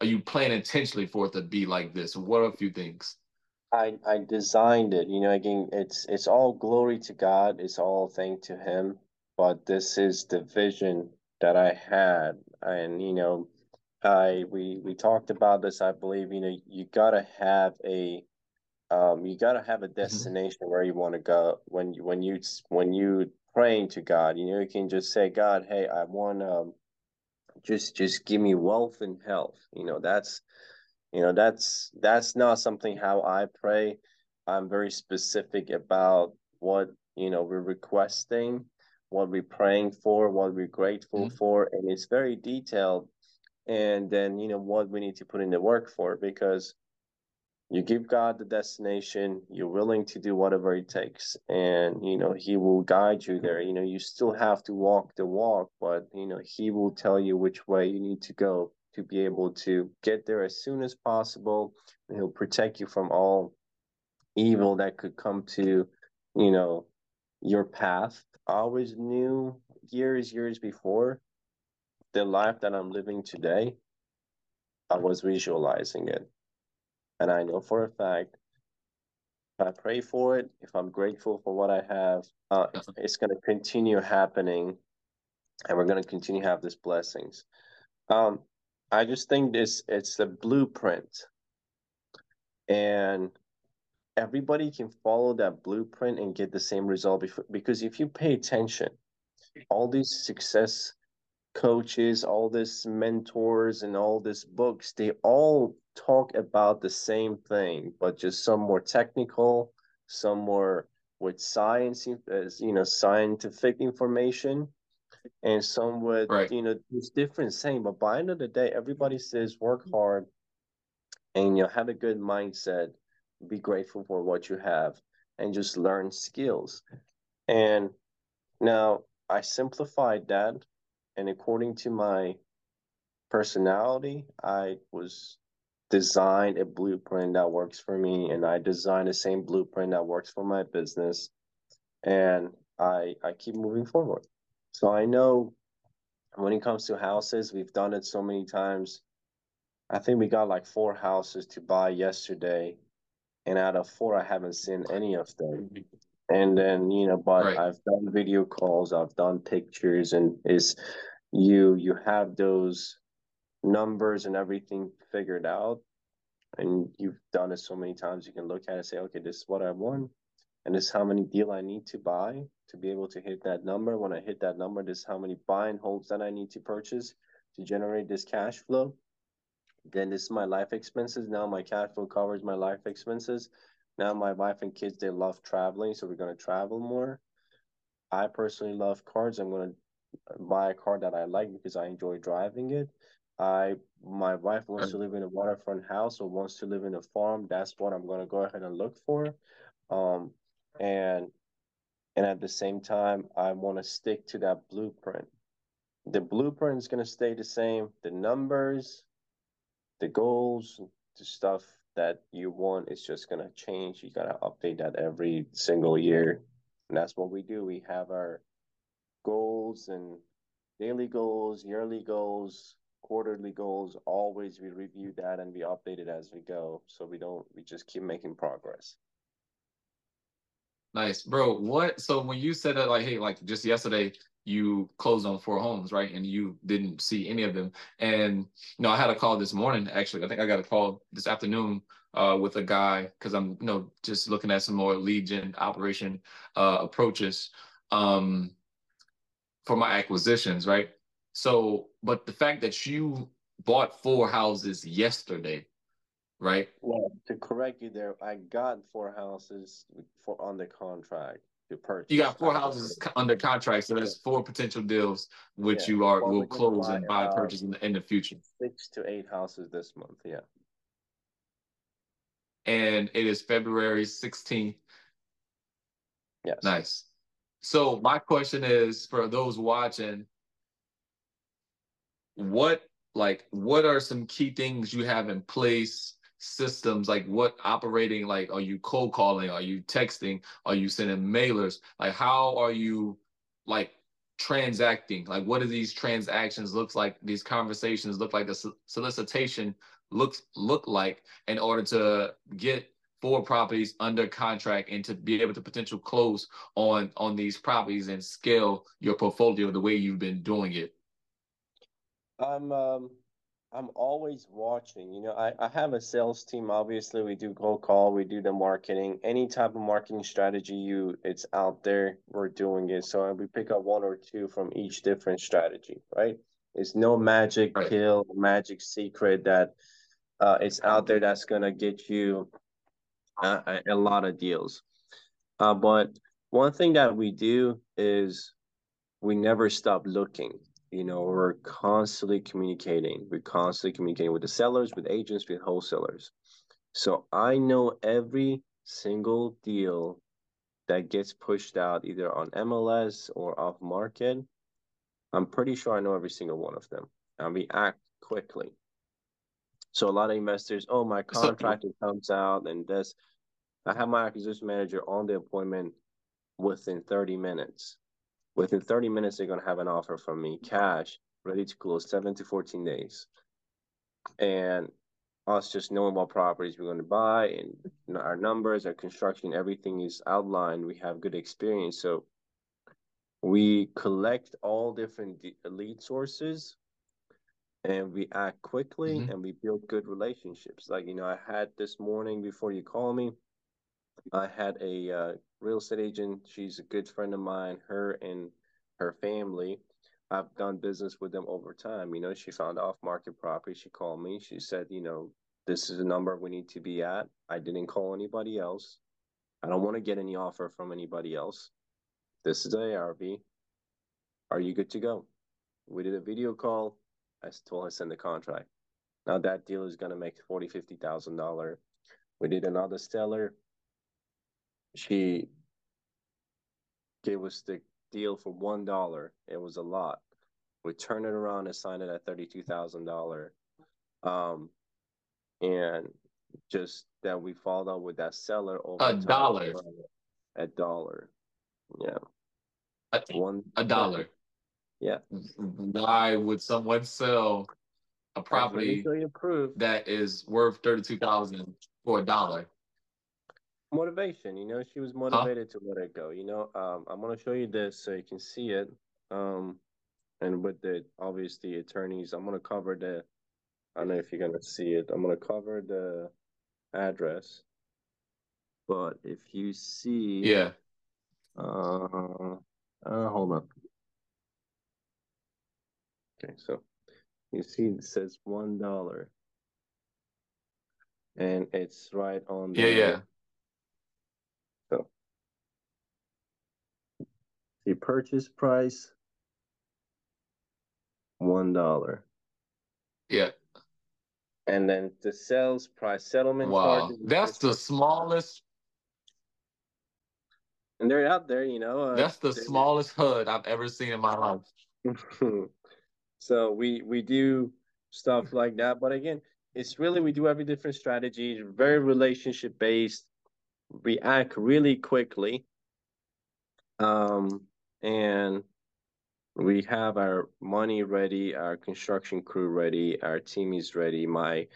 Are you planning intentionally for it to be like this? What are a few things? I I designed it. You know, again, it's it's all glory to God. It's all thank to Him. But this is the vision that I had, and you know, I we we talked about this. I believe you know you gotta have a um you gotta have a mm-hmm. destination mm-hmm. where you want to go when you when you when you praying to God. You know, you can just say, God, hey, I want um just just give me wealth and health. You know that's you know that's that's not something how i pray. I'm very specific about what you know we're requesting what we're praying for what we're grateful mm-hmm. for and it's very detailed. And then you know what we need to put in the work for because you give God the destination, you're willing to do whatever it takes, and you know, He will guide you there. You know, you still have to walk the walk, but you know, He will tell you which way you need to go to be able to get there as soon as possible. He'll protect you from all evil that could come to, you know, your path. I always knew years, years before the life that I'm living today, I was visualizing it. And I know for a fact, if I pray for it, if I'm grateful for what I have, uh, it's, it's going to continue happening, and we're going to continue to have these blessings. Um, I just think this it's a blueprint, and everybody can follow that blueprint and get the same result. Before, because if you pay attention, all these success coaches, all these mentors, and all these books, they all talk about the same thing, but just some more technical, some more with science, as you know, scientific information, and some with right. you know, it's different same. But by the end of the day, everybody says work mm-hmm. hard, and you know, have a good mindset, be grateful for what you have, and just learn skills. And now I simplified that, and according to my personality, I was designed a blueprint that works for me and I design the same blueprint that works for my business and I I keep moving forward. So I know when it comes to houses, we've done it so many times. I think we got like four houses to buy yesterday and out of four I haven't seen any of them. And then, you know, but right. I've done video calls, I've done pictures and is you you have those numbers and everything figured out and you've done it so many times you can look at it and say okay this is what i want and this is how many deal i need to buy to be able to hit that number. When i hit that number this is how many buy and holds that i need to purchase to generate this cash flow. Then this is my life expenses. Now my cash flow covers my life expenses Now my wife and kids they love traveling, so we're gonna travel more. I personally love cars. I'm gonna buy a car that I like because I enjoy driving it. I my wife wants to live in a waterfront house or wants to live in a farm. That's what I'm gonna go ahead and look for. Um, and and at the same time, I want to stick to that blueprint. The blueprint is gonna stay the same. The numbers, the goals, the stuff that you want is just gonna change. You gotta update that every single year. And that's what we do. We have our goals and daily goals, yearly goals, quarterly goals. Always we review that and we update it as we go. So we don't we just keep making progress. Nice, bro. What so when you said that like hey, like just yesterday you closed on four homes, right? And you didn't see any of them. And you know, I had a call this morning. Actually, I think I got a call this afternoon uh, with a guy because I'm you know just looking at some more lead gen operation uh, approaches um, for my acquisitions, right? So, but the fact that you bought four houses yesterday, right? Well, to correct you there, I got four houses for on the contract to purchase. You got four houses under contract, so there's four potential deals which yeah. you are will close and buy uh, purchase in the in the future. Six to eight houses this month, yeah. And it is February 16th. Yes. Nice. So my question is for those watching, what like what are some key things you have in place systems like what operating like are you cold calling? Are you texting? Are you sending mailers? Like how are you like transacting? Like what do these transactions look like these conversations look like the solicitation looks look like in order to get four properties under contract and to be able to potential close on on these properties and scale your portfolio the way you've been doing it? I'm um I'm always watching. You know, I, I have a sales team. Obviously, we do cold call, we do the marketing. Any type of marketing strategy you it's out there, we're doing it. So we pick up one or two from each different strategy, right? It's no magic right. pill, magic secret that uh, it's out there that's gonna get you a, a lot of deals. Uh, but one thing that we do is we never stop looking you know, we're constantly communicating. We're constantly communicating with the sellers, with agents, with wholesalers. So I know every single deal that gets pushed out either on MLS or off market. I'm pretty sure I know every single one of them. And we act quickly. So a lot of investors, oh, my contract comes out and this. I have my acquisition manager on the appointment within 30 minutes. Within 30 minutes, they're going to have an offer from me, cash, ready to close, seven to 14 days. And us just knowing what properties we're going to buy and our numbers, our construction, everything is outlined. We have good experience. So we collect all different lead sources and we act quickly mm-hmm. and we build good relationships. Like, you know, I had this morning before you call me, I had a uh, real estate agent. She's a good friend of mine. Her and her family. I've done business with them over time. You know, she found off market property. She called me. She said, you know, this is the number we need to be at. I didn't call anybody else. I don't want to get any offer from anybody else. This is ARV. Are you good to go? We did a video call. I told her send the contract. Now that deal is gonna make forty, fifty thousand dollar. We did another seller she gave us the deal for one dollar. It was a lot. We turned it around and signed it at thirty-two thousand dollar. Um, and just that we followed up with that seller over a dollar. A dollar. Yeah. A, one a dollar. Yeah. Why would someone sell a property that is worth thirty-two thousand for a dollar? Motivation you know she was motivated huh? to let it go you know um i'm going to show you this so you can see it um and with the obviously attorneys i'm going to cover the i don't know if you're going to see it i'm going to cover the address but if you see yeah. uh, uh hold on okay so you see it says one dollar and it's right on the, yeah yeah the purchase price one dollar. Yeah. And then the sales price settlement wow. That's the smallest. And they're out there, you know. Uh, That's the smallest HUD I've ever seen in my life. so we we do stuff like that, but again, it's really we do every different strategy, very relationship based. We act really quickly, um, and we have our money ready, our construction crew ready, our team is ready. My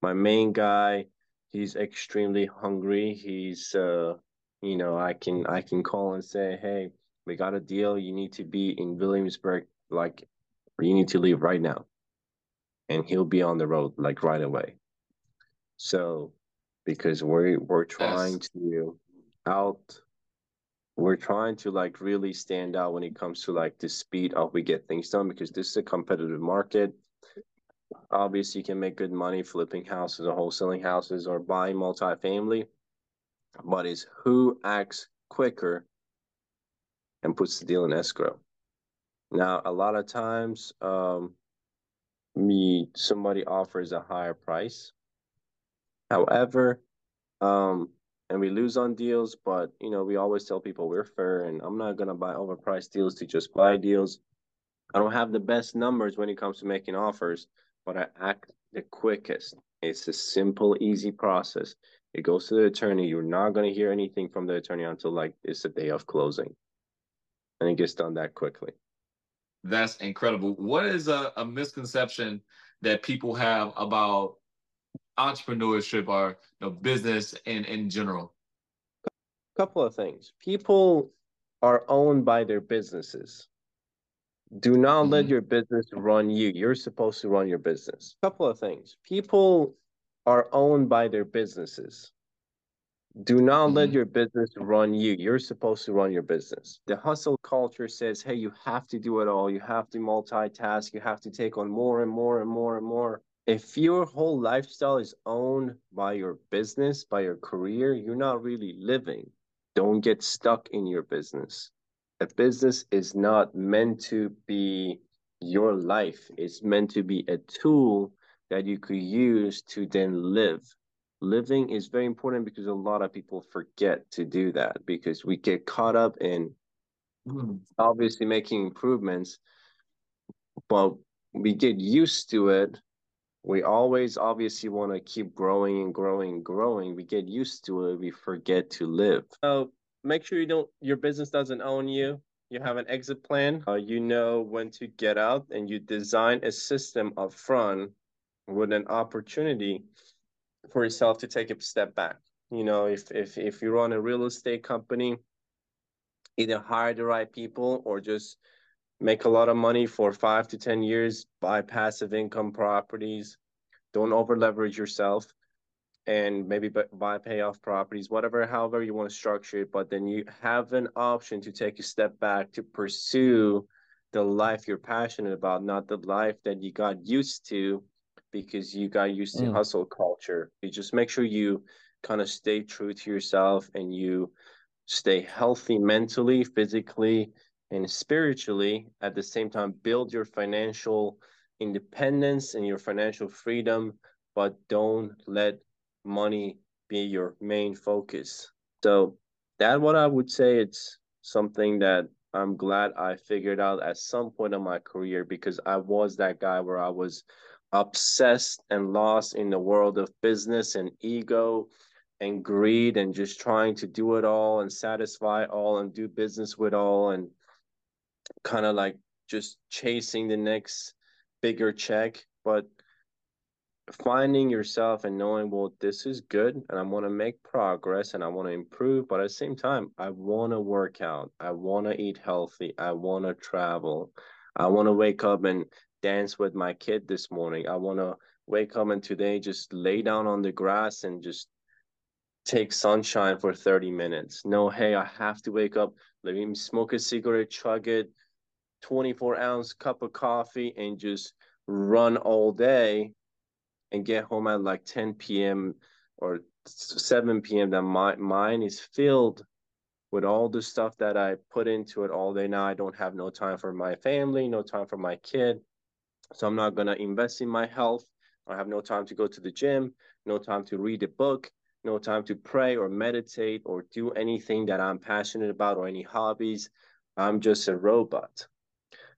my main guy, he's extremely hungry. He's uh you know, I can I can call and say, "Hey, we got a deal. You need to be in Williamsburg like you need to leave right now." And he'll be on the road like right away. So because we're we're trying yes. to out we're trying to like really stand out when it comes to like the speed of we get things done because this is a competitive market. Obviously you can make good money flipping houses or wholesaling houses or buying multifamily but it's who acts quicker and puts the deal in escrow. Now a lot of times um me somebody offers a higher price. However um and we lose on deals, but you know, we always tell people we're fair and I'm not gonna buy overpriced deals to just buy deals. I don't have the best numbers when it comes to making offers, but I act the quickest. It's a simple, easy process. It goes to the attorney. You're not gonna hear anything from the attorney until like it's the day of closing. And it gets done that quickly. That's incredible. What is a, a misconception that people have about entrepreneurship or you know, business in in general? A couple of things. People are owned by their businesses. Do not mm-hmm. let your business run you. You're supposed to run your business. A couple of things. People are owned by their businesses. Do not mm-hmm. let your business run you. You're supposed to run your business. The hustle culture says, hey, you have to do it all. You have to multitask. You have to take on more and more and more and more if your whole lifestyle is owned by your business, by your career, you're not really living. Don't get stuck in your business. A business is not meant to be your life, it's meant to be a tool that you could use to then live. Living is very important because a lot of people forget to do that because we get caught up in mm. obviously making improvements, but we get used to it we always obviously want to keep growing and growing and growing. We get used to it. We forget to live. So make sure you don't your business doesn't own you. You have an exit plan. Uh, you know when to get out, and you design a system up front with an opportunity for yourself to take a step back. You know, if if if you run a real estate company, either hire the right people or just make a lot of money for five to 10 years, buy passive income properties, don't over leverage yourself, and maybe buy payoff properties, whatever, however you want to structure it. But then you have an option to take a step back to pursue the life you're passionate about, not the life that you got used to because you got used to mm. hustle culture. You just make sure you kind of stay true to yourself and you stay healthy mentally, physically, and spiritually at the same time build your financial independence and your financial freedom but don't let money be your main focus. So that what i would say it's something that i'm glad i figured out at some point in my career because i was that guy where i was obsessed and lost in the world of business and ego and greed and just trying to do it all and satisfy all and do business with all and kind of like just chasing the next bigger check, but finding yourself and knowing, well, this is good and I want to make progress and I want to improve, but at the same time, I want to work out. I want to eat healthy. I want to travel. I want to wake up and dance with my kid this morning. I want to wake up and today just lay down on the grass and just take sunshine for 30 minutes. No, hey, I have to wake up, let me smoke a cigarette, chug it, 24 ounce cup of coffee, and just run all day and get home at like 10 p.m. or 7 p.m. That my mind is filled with all the stuff that I put into it all day now, I don't have no time for my family, no time for my kid. So I'm not going to invest in my health. I have no time to go to the gym, no time to read a book, no time to pray or meditate or do anything that I'm passionate about or any hobbies. I'm just a robot.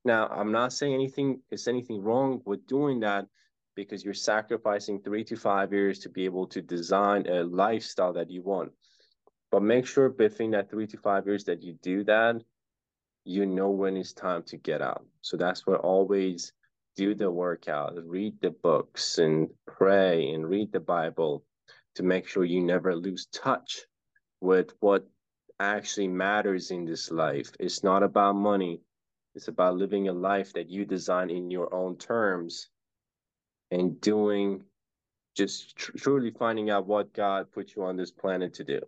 Now, I'm not saying anything is anything wrong with doing that because you're sacrificing three to five years to be able to design a lifestyle that you want. But make sure between that three to five years that you do that, you know when it's time to get out. So that's why always do the workout, read the books and pray and read the Bible to make sure you never lose touch with what actually matters in this life. It's not about money. It's about living a life that you design in your own terms and doing just tr- truly finding out what God put you on this planet to do.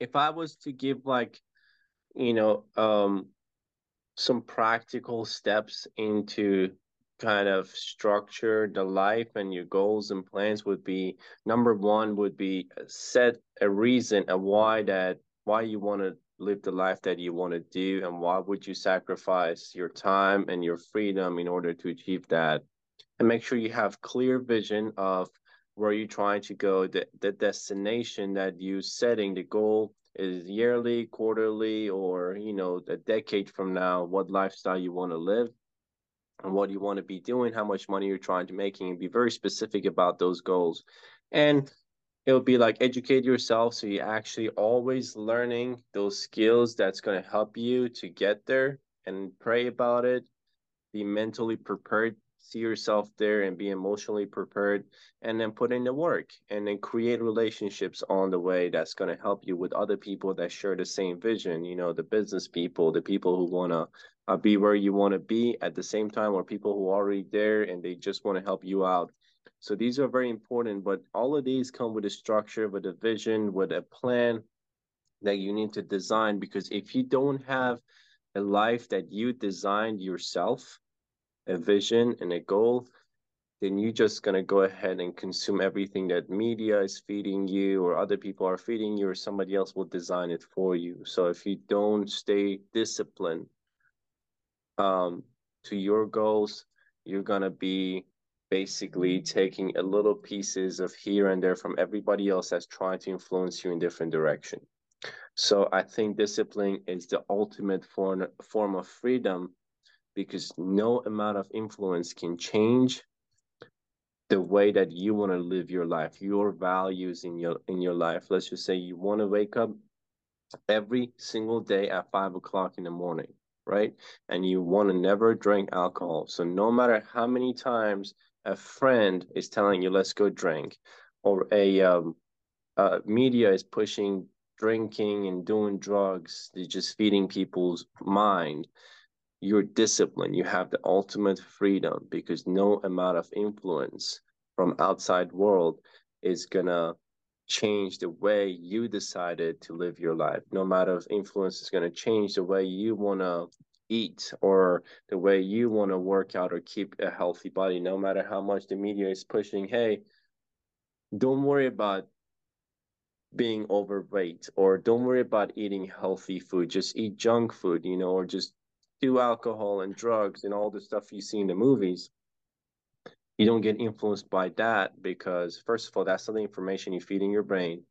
If I was to give like, you know, um, some practical steps into kind of structure the life and your goals and plans would be number one would be set a reason a why that why you want to live the life that you want to do and why would you sacrifice your time and your freedom in order to achieve that and make sure you have clear vision of where you're trying to go, the, the destination that you're setting, the goal is yearly, quarterly, or you know, a decade from now, what lifestyle you want to live and what you want to be doing, how much money you're trying to making, and be very specific about those goals. And it'll be like educate yourself so you're actually always learning those skills that's going to help you to get there and pray about it. Be mentally prepared see yourself there and be emotionally prepared and then put in the work and then create relationships on the way that's going to help you with other people that share the same vision you know the business people the people who want to uh, be where you want to be at the same time or people who are already there and they just want to help you out so these are very important but all of these come with a structure with a vision with a plan that you need to design because if you don't have a life that you designed yourself a vision and a goal, then you're just going to go ahead and consume everything that media is feeding you or other people are feeding you or somebody else will design it for you. So if you don't stay disciplined um, to your goals, you're going to be basically taking a little pieces of here and there from everybody else that's trying to influence you in different direction. So I think discipline is the ultimate form, form of freedom because no amount of influence can change the way that you want to live your life your values in your in your life. Let's just say you want to wake up every single day at five o'clock in the morning right? And you want to never drink alcohol. So no matter how many times a friend is telling you let's go drink or a um, uh, media is pushing drinking and doing drugs they're just feeding people's mind. You're disciplined. You have the ultimate freedom because no amount of influence from outside world is gonna change the way you decided to live your life. No matter of influence is gonna change the way you wanna eat or the way you wanna work out or keep a healthy body no matter how much the media is pushing hey don't worry about being overweight or don't worry about eating healthy food just eat junk food you know or just do alcohol and drugs and all the stuff you see in the movies, you don't get influenced by that because, first of all, that's not the information you feed in your brain.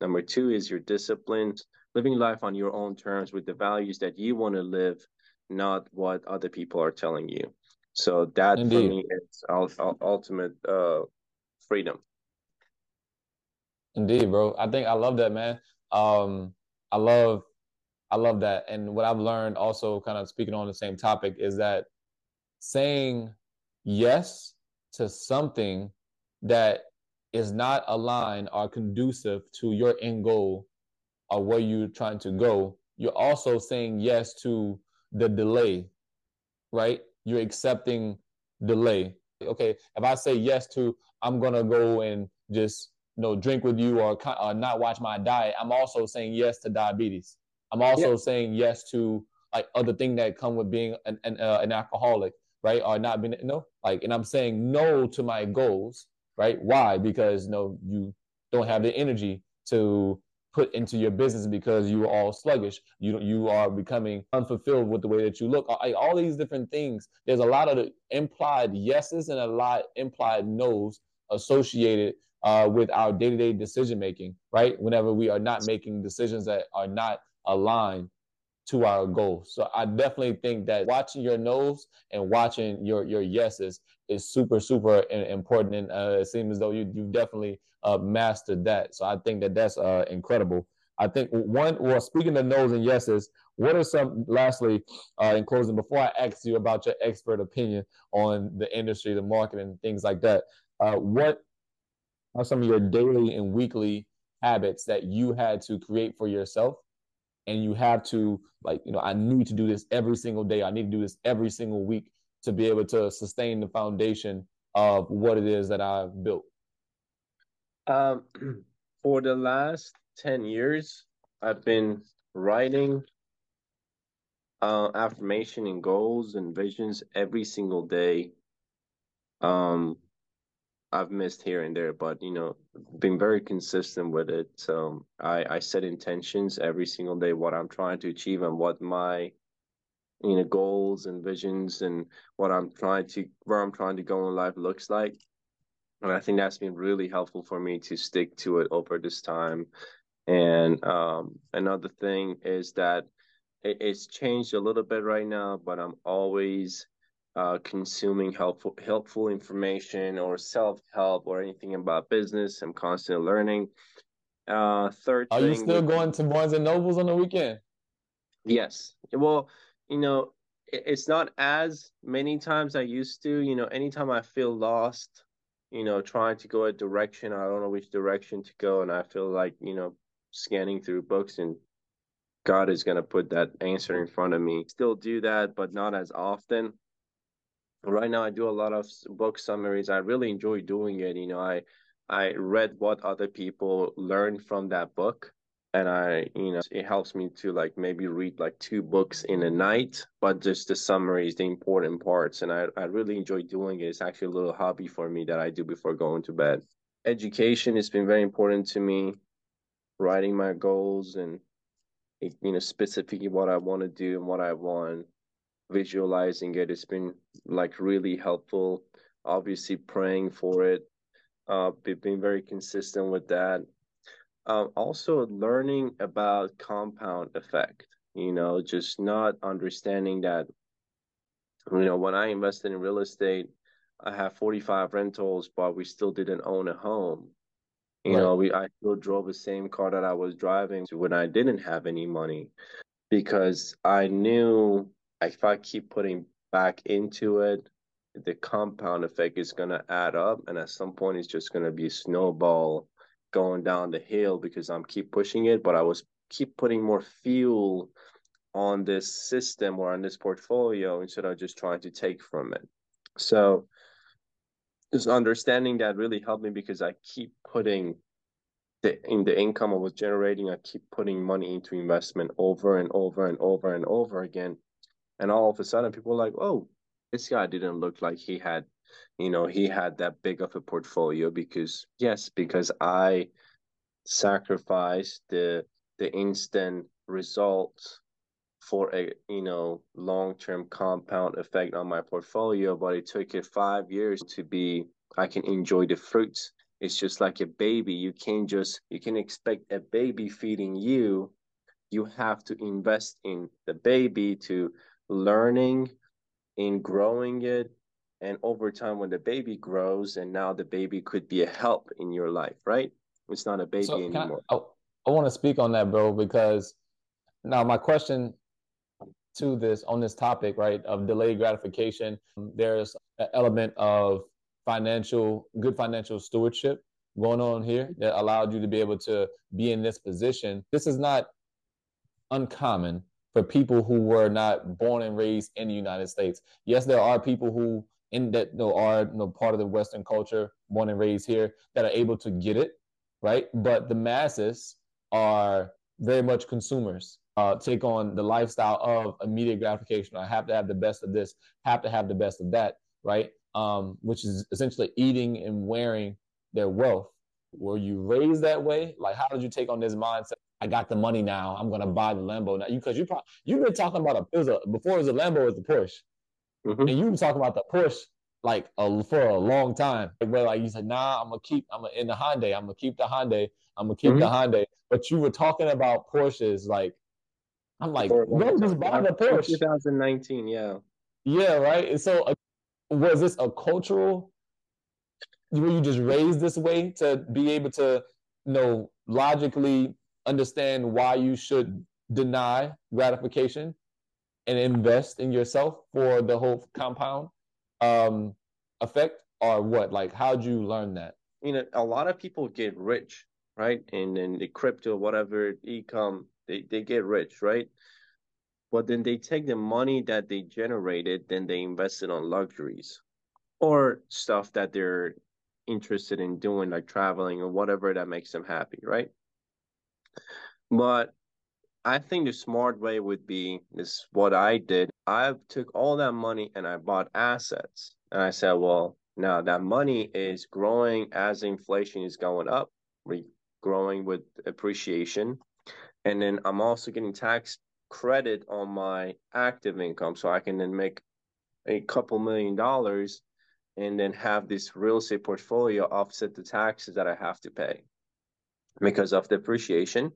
Number two is your discipline, living life on your own terms with the values that you want to live, not what other people are telling you. So that Indeed. for me is ultimate uh, freedom. Indeed, bro. I think I love that, man. Um, I love I love that. And what I've learned also kind of speaking on the same topic is that saying yes to something that is not aligned or conducive to your end goal or where you're trying to go, you're also saying yes to the delay, right? You're accepting delay. Okay, if I say yes to, I'm gonna go and just you know drink with you or, or not watch my diet, I'm also saying yes to diabetes. I'm also yep. saying yes to like other thing that come with being an an, uh, an alcoholic, right? Or not being you know like, and I'm saying no to my goals, right? Why? Because you know you don't have the energy to put into your business because you are all sluggish. You you are becoming unfulfilled with the way that you look. All, all these different things. There's a lot of implied yeses and a lot implied nos associated uh, with our day-to-day decision making. Right, whenever we are not making decisions that are not aligned to our goal. So I definitely think that watching your nos and watching your your yeses is super super important, and uh, it seems as though you you definitely uh, mastered that. So I think that that's uh, incredible. I think one, well, speaking of no's and yeses, what are some, lastly, uh, in closing, before I ask you about your expert opinion on the industry, the market, and things like that, uh, what are some of your daily and weekly habits that you had to create for yourself? And you have to, like, you know, I need to do this every single day. I need to do this every single week to be able to sustain the foundation of what it is that I've built. Um, for the last 10 years, I've been writing uh, affirmation and goals and visions every single day. Um, I've missed here and there, but you know, been very consistent with it. So I, I set intentions every single day, what I'm trying to achieve and what my you know goals and visions and what I'm trying to where I'm trying to go in life looks like. And I think that's been really helpful for me to stick to it over this time. And um, another thing is that it, it's changed a little bit right now, but I'm always uh, consuming helpful helpful information or self help or anything about business. I'm constantly learning. Uh, third, are you still going to Barnes and Nobles on the weekend? Yes. Well, you know, it, it's not as many times I used to. You know, anytime I feel lost you know, trying to go a direction. I don't know which direction to go. And I feel like, you know, scanning through books and God is going to put that answer in front of me. Still do that, but not as often. Right now, I do a lot of book summaries. I really enjoy doing it. You know, I, I read what other people learned from that book and I, you know, it helps me to like maybe read like two books in a night, but just the summaries, the important parts. And I, I really enjoy doing it. It's actually a little hobby for me that I do before going to bed. Education has been very important to me, writing my goals and, you know, specifically what I want to do and what I want, visualizing it. It's been like really helpful. Obviously, praying for it. Uh, being very consistent with that um, also learning about compound effect you know just not understanding that you know when i invested in real estate i have 45 rentals but we still didn't own a home you right. know we i still drove the same car that i was driving when i didn't have any money because i knew if i keep putting back into it the compound effect is going to add up and at some point it's just going to be a snowball going down the hill because I'm keep pushing it, but I was keep putting more fuel on this system or on this portfolio instead of just trying to take from it. So just understanding that really helped me because I keep putting the in the income I was generating, I keep putting money into investment over and over and over and over again. And all of a sudden people are like, oh, this guy didn't look like he had you know he had that big of a portfolio because yes because i sacrificed the the instant results for a you know long-term compound effect on my portfolio but it took it five years to be i can enjoy the fruits. It's just like a baby. You can't just you can expect a baby feeding you. You have to invest in the baby to learning in growing it. And over time when the baby grows and now the baby could be a help in your life right? It's not a baby so anymore. I, I, I want to speak on that bro because now my question to this on this topic right of delayed gratification there's an element of financial good financial stewardship going on here that allowed you to be able to be in this position. This is not uncommon for people who were not born and raised in the United States. Yes, there are people who in that you know, are you know, part of the Western culture, born and raised here, that are able to get it, right? But the masses are very much consumers. Uh, take on the lifestyle of immediate gratification. I have to have the best of this, have to have the best of that, right? Um, which is essentially eating and wearing their wealth. were you raised that way? Like, how did you take on this mindset? I got the money now. I'm gonna buy the Lambo now. You because you probably you've been talking about a it was a before it was a Lambo, it was the Porsche, mm-hmm. and you've been talking about the Porsche like a, for a long time. Where like you said, nah, I'm gonna keep. I'm gonna, in the Hyundai. I'm gonna keep the Hyundai. I'm gonna keep mm-hmm. the Hyundai. But you were talking about Porsches. Like I'm like, bro, just buy the Porsche. 2019, yeah. Yeah, right. And so, uh, was this a cultural? Were you just raised this way to be able to, you know, logically understand why you should deny gratification and invest in yourself for the whole compound um, effect or what? Like, how'd you learn that? You know, a lot of people get rich, right? And then the crypto, whatever ecom, they, they get rich, right? But then they take the money that they generated, then they invest it on luxuries or stuff that they're interested in doing, like traveling or whatever that makes them happy, right? But I think the smart way would be is what I did. I took all that money and I bought assets. And I said, well, now that money is growing as inflation is going up, We're growing with appreciation. And then I'm also getting tax credit on my active income. So I can then make a couple million dollars and then have this real estate portfolio offset the taxes that I have to pay because of depreciation.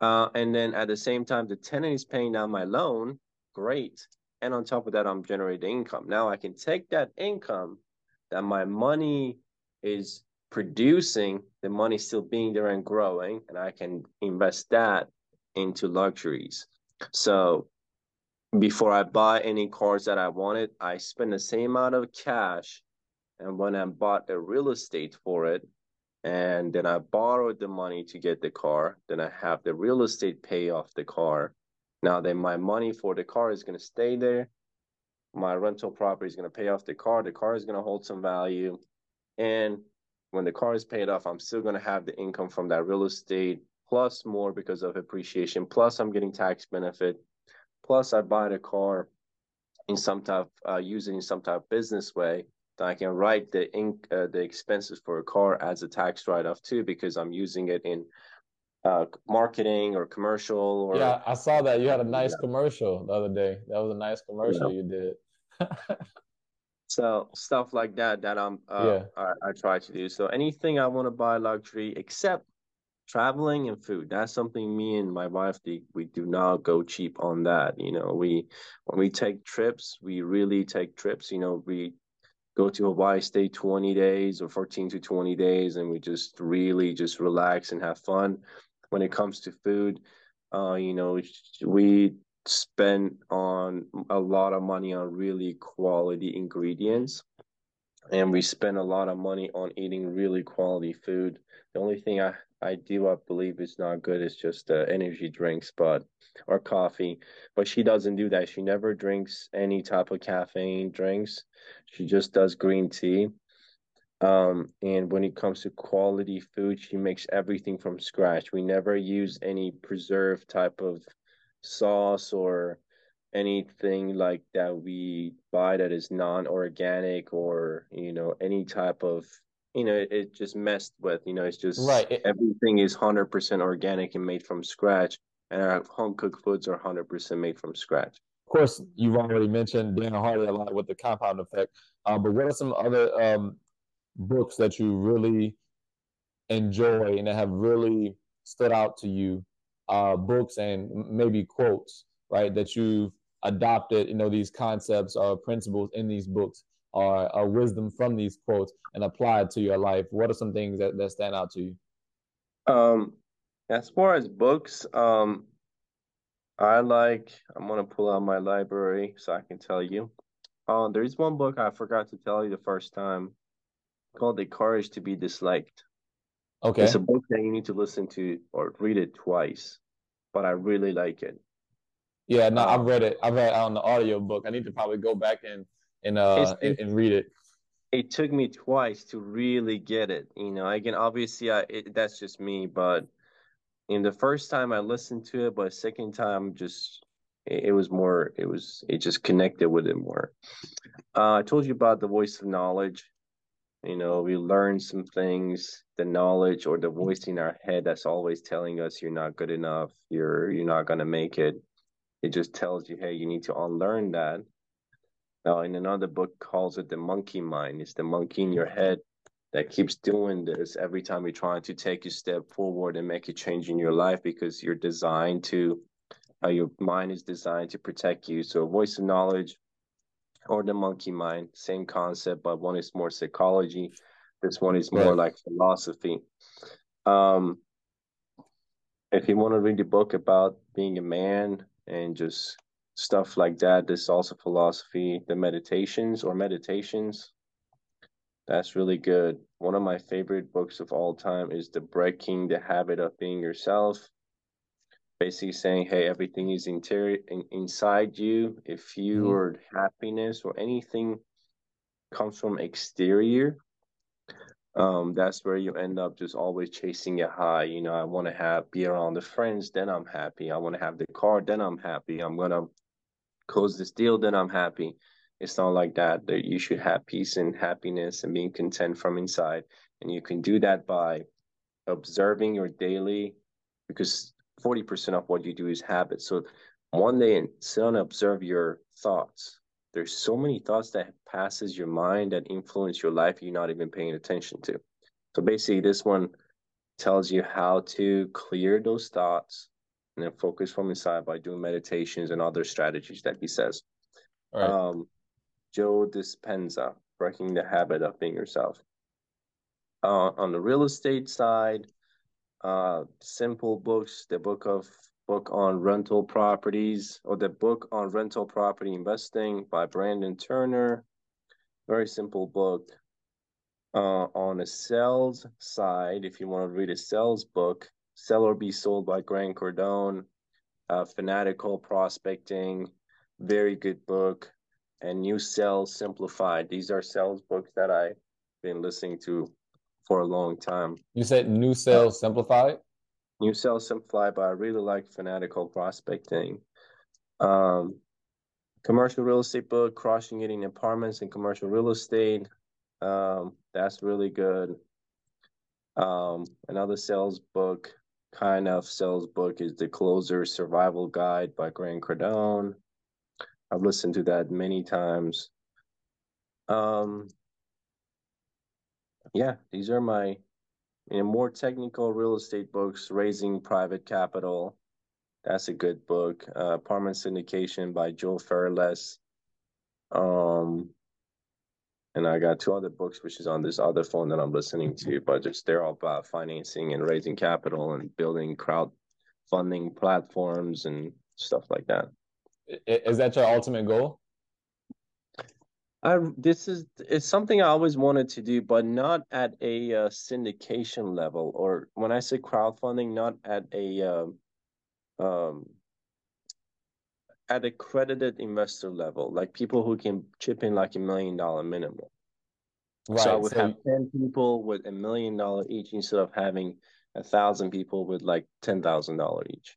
Uh, and then at the same time, the tenant is paying down my loan. Great. And on top of that, I'm generating income. Now I can take that income that my money is producing, the money still being there and growing, and I can invest that into luxuries. So before I buy any cars that I wanted, I spend the same amount of cash. And when I bought the real estate for it, and then I borrowed the money to get the car. Then I have the real estate pay off the car. Now then my money for the car is going to stay there. My rental property is going to pay off the car. The car is going to hold some value. And when the car is paid off, I'm still going to have the income from that real estate plus more because of appreciation. Plus I'm getting tax benefit. Plus I buy the car in some type, uh, using some type of business way I can write the ink, uh, the expenses for a car as a tax write-off too, because I'm using it in uh, marketing or commercial. Or yeah, I saw that you had a nice yeah. commercial the other day. That was a nice commercial yeah. you did. so stuff like that that I'm uh, yeah. I, I try to do. So anything I want to buy luxury except traveling and food that's something me and my wife we, we do not go cheap on that you know we when we take trips we really take trips you know we go to Hawaii, stay 20 days or 14 to 20 days, and we just really just relax and have fun. When it comes to food, uh, you know, we spend on a lot of money on really quality ingredients, and we spend a lot of money on eating really quality food. The only thing I I do I believe is not good It's just uh, energy drinks, but or coffee. But she doesn't do that. She never drinks any type of caffeine drinks. She just does green tea. Um, and when it comes to quality food, she makes everything from scratch. We never use any preserved type of sauce or anything like that we buy that is non-organic or you know any type of you know it, just messed with you know it's just right everything is 100% organic and made from scratch and our home cooked foods are 100% made from scratch of course, you've already mentioned Darren Hardy a lot with the compound effect. Uh, but what are some other um, books that you really enjoy and that have really stood out to you? Uh, books and maybe quotes, right? That you've adopted, you know, these concepts or principles in these books or, or wisdom from these quotes and apply it to your life. What are some things that, that stand out to you? Um, as far as books, um, I like, I'm going to pull out my library so I can tell you. Uh, there's one book I forgot to tell you the first time called The Courage to be Disliked. Okay. It's a book that you need to listen to or read it twice, but I really like it. Yeah, no, I've um, read it. I've read it on the audio book. I need to probably go back and and uh and, and, read it. It took me twice to really get it. You know, again, obviously, I it, that's just me, but in the first time I listened to it, but second time just it, it, was more it was it just connected with it more. Uh, I told you about the voice of knowledge. you know, we learn some things, the knowledge or the voice in our head that's always telling us you're not good enough, you're you're not gonna make it. It just tells you, hey, you need to unlearn that. Now, in another book, calls it the monkey mind. It's the monkey in your head that keeps doing this every time you're trying to take a step forward and make a change in your life because you're designed to, uh, your mind is designed to protect you. So, a voice of knowledge or the monkey mind, same concept, but one is more psychology. This one is more right. like philosophy. Um, if you want to read a book about being a man and just stuff like that, there's also philosophy, the meditations or meditations. That's really good. One of my favorite books of all time is The Breaking the Habit of Being Yourself basically saying, hey, everything is interior in, inside you. If your mm-hmm. happiness or anything comes from exterior, um, that's where you end up just always chasing a high. You know, I want to have be around the friends, then I'm happy. I want to have the car, then I'm happy. I'm gonna close this deal, then I'm happy. It's not like that. That you should have peace and happiness and being content from inside, and you can do that by observing your daily, because 40% of what you do is habit. So one day and sit and observe your thoughts. There's so many thoughts that passes your mind that influence your life you're not even paying attention to. So basically this one tells you how to clear those thoughts and then focus from inside by doing meditations and other strategies that he says. Right. Um, Joe Dispenza, Breaking the Habit of Being Yourself. Uh, on the real estate side, uh, simple books, the book of book on rental properties or the book on rental property investing by Brandon Turner. Very simple book. Uh, on the sales side, if you want to read a sales book, Sell or Be Sold by Grant Cardone, uh, Fanatical Prospecting, very good book, and New Sales Simplified. These are sales books that I've been listening to for a long time. You said New Sales Simplified? New Sales Simplified, but I really like Fanatical Prospecting. Um, commercial real estate book, Crushing It in Apartments and Commercial Real Estate. Um, that's really good. Um, another sales book, kind of sales book, is The Closer Survival Guide by Grant Cardone. I've listened to that many times. Um, yeah, these are my you know, more technical real estate books, Raising Private Capital. That's a good book. Uh, Apartment Syndication by Joe Fairless. Um, and I got two other books, which is on this other phone that I'm listening to, but just they're all about financing and raising capital and building crowd funding platforms and stuff like that. Is that your ultimate goal? I this is it's something I always wanted to do, but not at a uh, syndication level, or when I say crowdfunding, not at a um, um, at accredited investor level, like people who can chip in like a million dollar minimum. Right. So I would so have ten people with a million dollar each instead of having a thousand people with like ten thousand dollar each.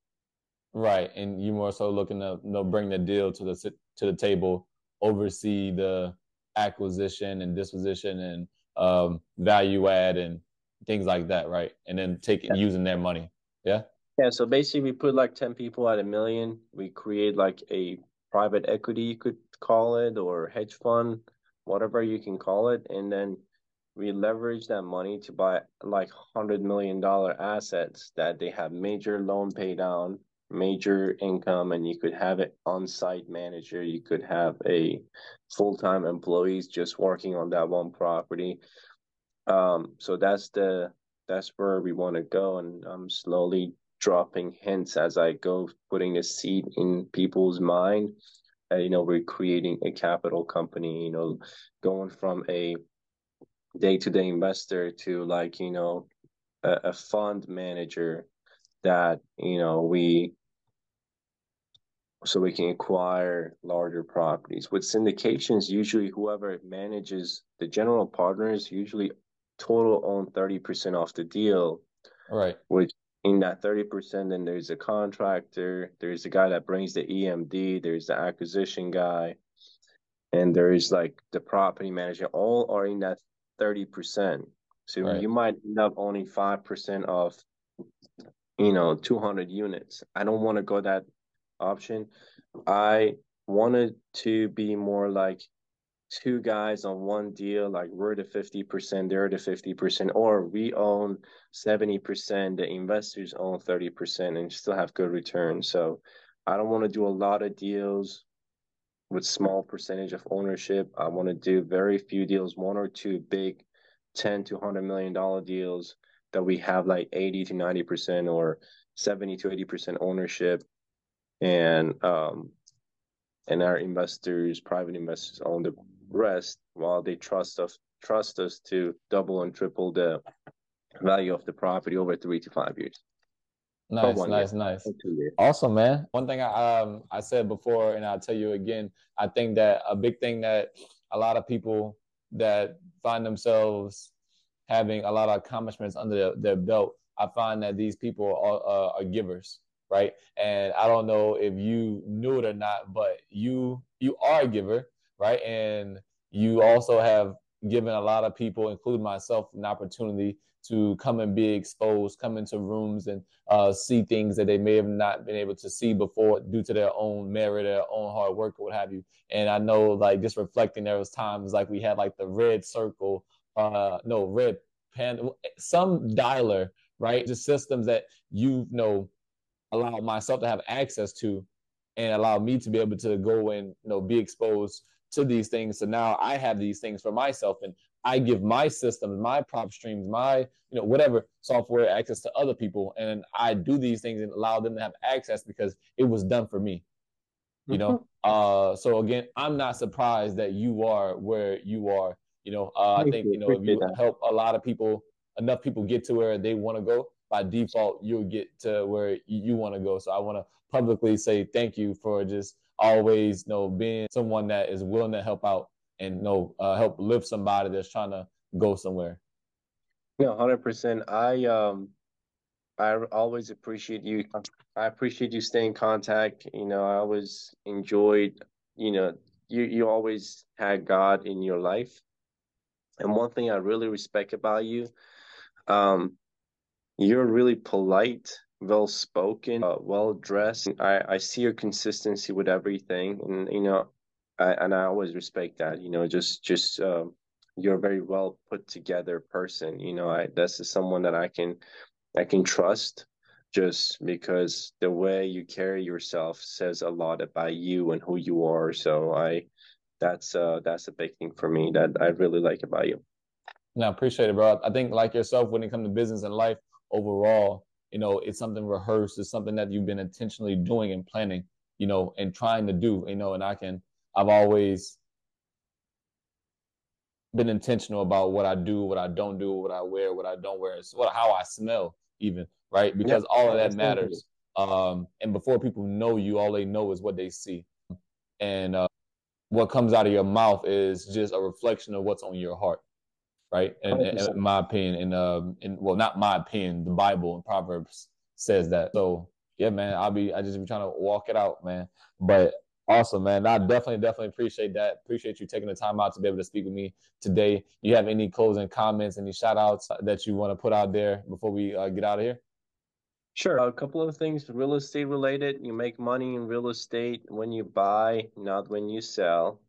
Right, and you more so looking to you know, bring the deal to the to the table oversee the acquisition and disposition and um, value add and things like that, right? And then taking, yeah. using their money. Yeah. Yeah. So basically, we put like ten people at a million. We create like a private equity, you could call it, or hedge fund, whatever you can call it, and then we leverage that money to buy like hundred million dollar assets that they have major loan pay down major income and you could have an on-site manager you could have a full-time employees just working on that one property um, so that's the that's where we want to go and i'm slowly dropping hints as i go putting a seed in people's mind uh, you know we're creating a capital company you know going from a day-to-day investor to like you know a, a fund manager that you know we so we can acquire larger properties. With syndications, usually whoever manages the general partners usually total own 30% off the deal. Right. Which in that 30%, then there's a contractor, there's a guy that brings the EMD, there's the acquisition guy, and there is like the property manager. All are in that 30%. So right. you might end up owning 5% of, you know, 200 units. I don't want to go that option. I wanted to be more like two guys on one deal, like we're the 50%, they're the 50%, or we own 70%, the investors own 30% and still have good returns. So I don't want to do a lot of deals with small percentage of ownership. I want to do very few deals, one or two big 10 to 100 million dollar deals that we have like 80 to 90% or 70 to 80% ownership and um and our investors private investors own the rest while they trust us trust us to double and triple the value of the property over three to five years. Nice, nice, year. nice. Awesome, man. One thing I um I said before, and I'll tell you again. I think that a big thing that a lot of people that find themselves having a lot of accomplishments under their, their belt, I find that these people are, uh, are givers, right? And I don't know if you knew it or not, but you you are a giver, right? And you also have given a lot of people, including myself, an opportunity to come and be exposed, come into rooms and uh, see things that they may have not been able to see before due to their own merit, their own hard work, or what have you. And I know, like, just reflecting, there was times like we had like the red circle, uh, no, red pen, some dialer, right? Just systems that you know allow myself to have access to and allow me to be able to go and you know be exposed to these things. So now I have these things for myself and I give my systems, my PropStreams, my, you know, whatever software access to other people. And I do these things and allow them to have access because it was done for me. You know? Mm-hmm. Uh so again, I'm not surprised that you are where you are. You know, uh, I think, you know, if you help a lot of people, enough people get to where they want to go, by default, you'll get to where you want to go. So I want to publicly say thank you for just always you know being someone that is willing to help out and you know uh, help lift somebody that's trying to go somewhere. Yeah, hundred percent. I um I always appreciate you. I appreciate you staying in contact. You know, I always enjoyed. You know, you you always had God in your life, and one thing I really respect about you, um, you're really polite well spoken, uh, well dressed. I, I see your consistency with everything, and you know, I, and I always respect that. You know, just just um, you're a very well put together person. You know, I this is someone that I can I can trust just because the way you carry yourself says a lot about you and who you are. So I that's uh that's a big thing for me that I really like about you. No, I appreciate it, bro. I think like yourself, when it comes to business and life overall, you know, it's something rehearsed. It's something that you've been intentionally doing and planning, you know, and trying to do, you know, and I can, I've always been intentional about what I do, what I don't do, what I wear, what I don't wear, it's what, how I smell even, right? Because yeah, all of that matters. Um, and before people know you, all they know is what they see. And uh, what comes out of your mouth is just a reflection of what's on your heart right? And, and in my opinion, and um, in well, not my opinion, the Bible and Proverbs says that. So yeah, man, I'll be I just be trying to walk it out, man. But awesome, man. I definitely, definitely appreciate that. Appreciate you taking the time out to be able to speak with me today. You have any closing comments, any shout outs that you want to put out there before we uh, get out of here? Sure. A couple of things real estate related. You make money in real estate when you buy, not when you sell.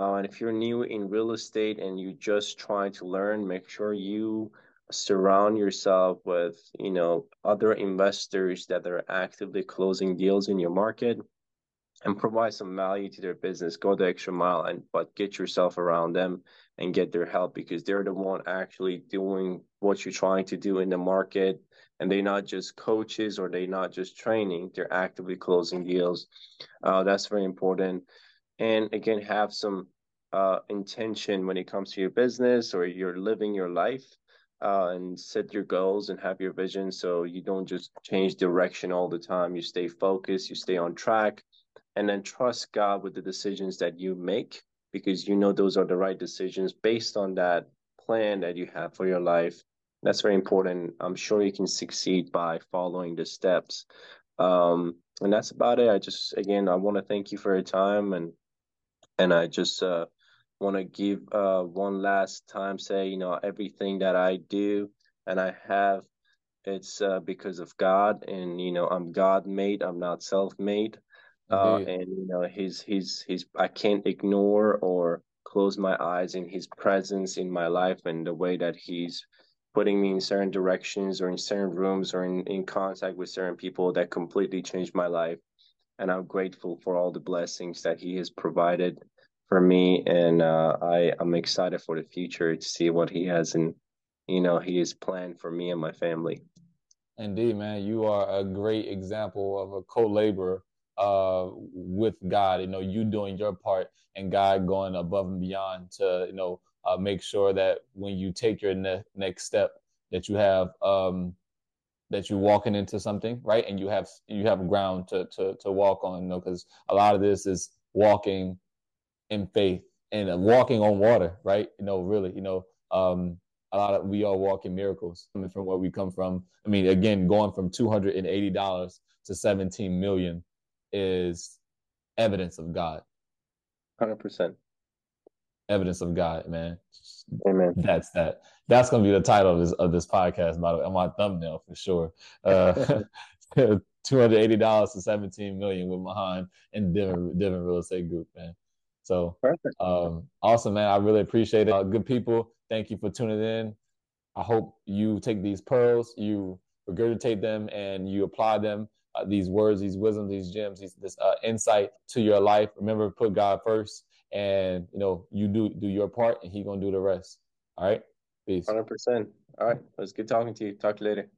Uh, and if you're new in real estate and you just trying to learn, make sure you surround yourself with you know other investors that are actively closing deals in your market and provide some value to their business go the extra mile and but get yourself around them and get their help because they're the one actually doing what you're trying to do in the market. And they're not just coaches or they're not just training they're actively closing deals. Uh, that's very important and again have some uh, intention when it comes to your business or you're living your life uh, and set your goals and have your vision. So you don't just change direction all the time. You stay focused you stay on track and then trust god with the decisions that you make because you know those are the right decisions based on that plan that you have for your life. That's very important. I'm sure you can succeed by following the steps. Um, and that's about it. I just again i want to thank you for your time and and I just uh, want to give uh, one last time say, you know, everything that I do and I have, it's uh, because of God, and you know, I'm God made. I'm not self made. Uh, and you know, He's He's He's. I can't ignore or close my eyes in His presence in my life and the way that He's putting me in certain directions or in certain rooms or in, in contact with certain people that completely changed my life. And I'm grateful for all the blessings that He has provided for me, and uh, I I'm excited for the future to see what he has and you know he has planned for me and my family. Indeed, man, you are a great example of a co-laborer uh, with God. You know, you doing your part and God going above and beyond to you know uh, make sure that when you take your ne- next step, that you have um, that you're walking into something right, and you have you have ground to to to walk on. You know, because a lot of this is walking in faith and walking on water, right? You know, really, you know, um, a lot of we are walking miracles coming from where we come from. I mean, again, going from two hundred and eighty dollars to seventeen million is evidence of God. Hundred percent. Evidence of God, man. Amen. That's that. That's gonna be the title of this of this podcast, by the way, on my thumbnail for sure. Uh, two hundred eighty dollars to seventeen million with Mahan and Divin Divin Real Estate Group, man. So Perfect. Um, awesome, man. I really appreciate it. Uh, good people, thank you for tuning in. I hope you take these pearls, you regurgitate them, and you apply them. Uh, these words, these wisdoms, these gems, these, this uh, insight to your life. Remember, put God first, and you know you do do your part, and He gonna do the rest. All right, peace. Hundred percent. All right, it was good talking to you. Talk to you later.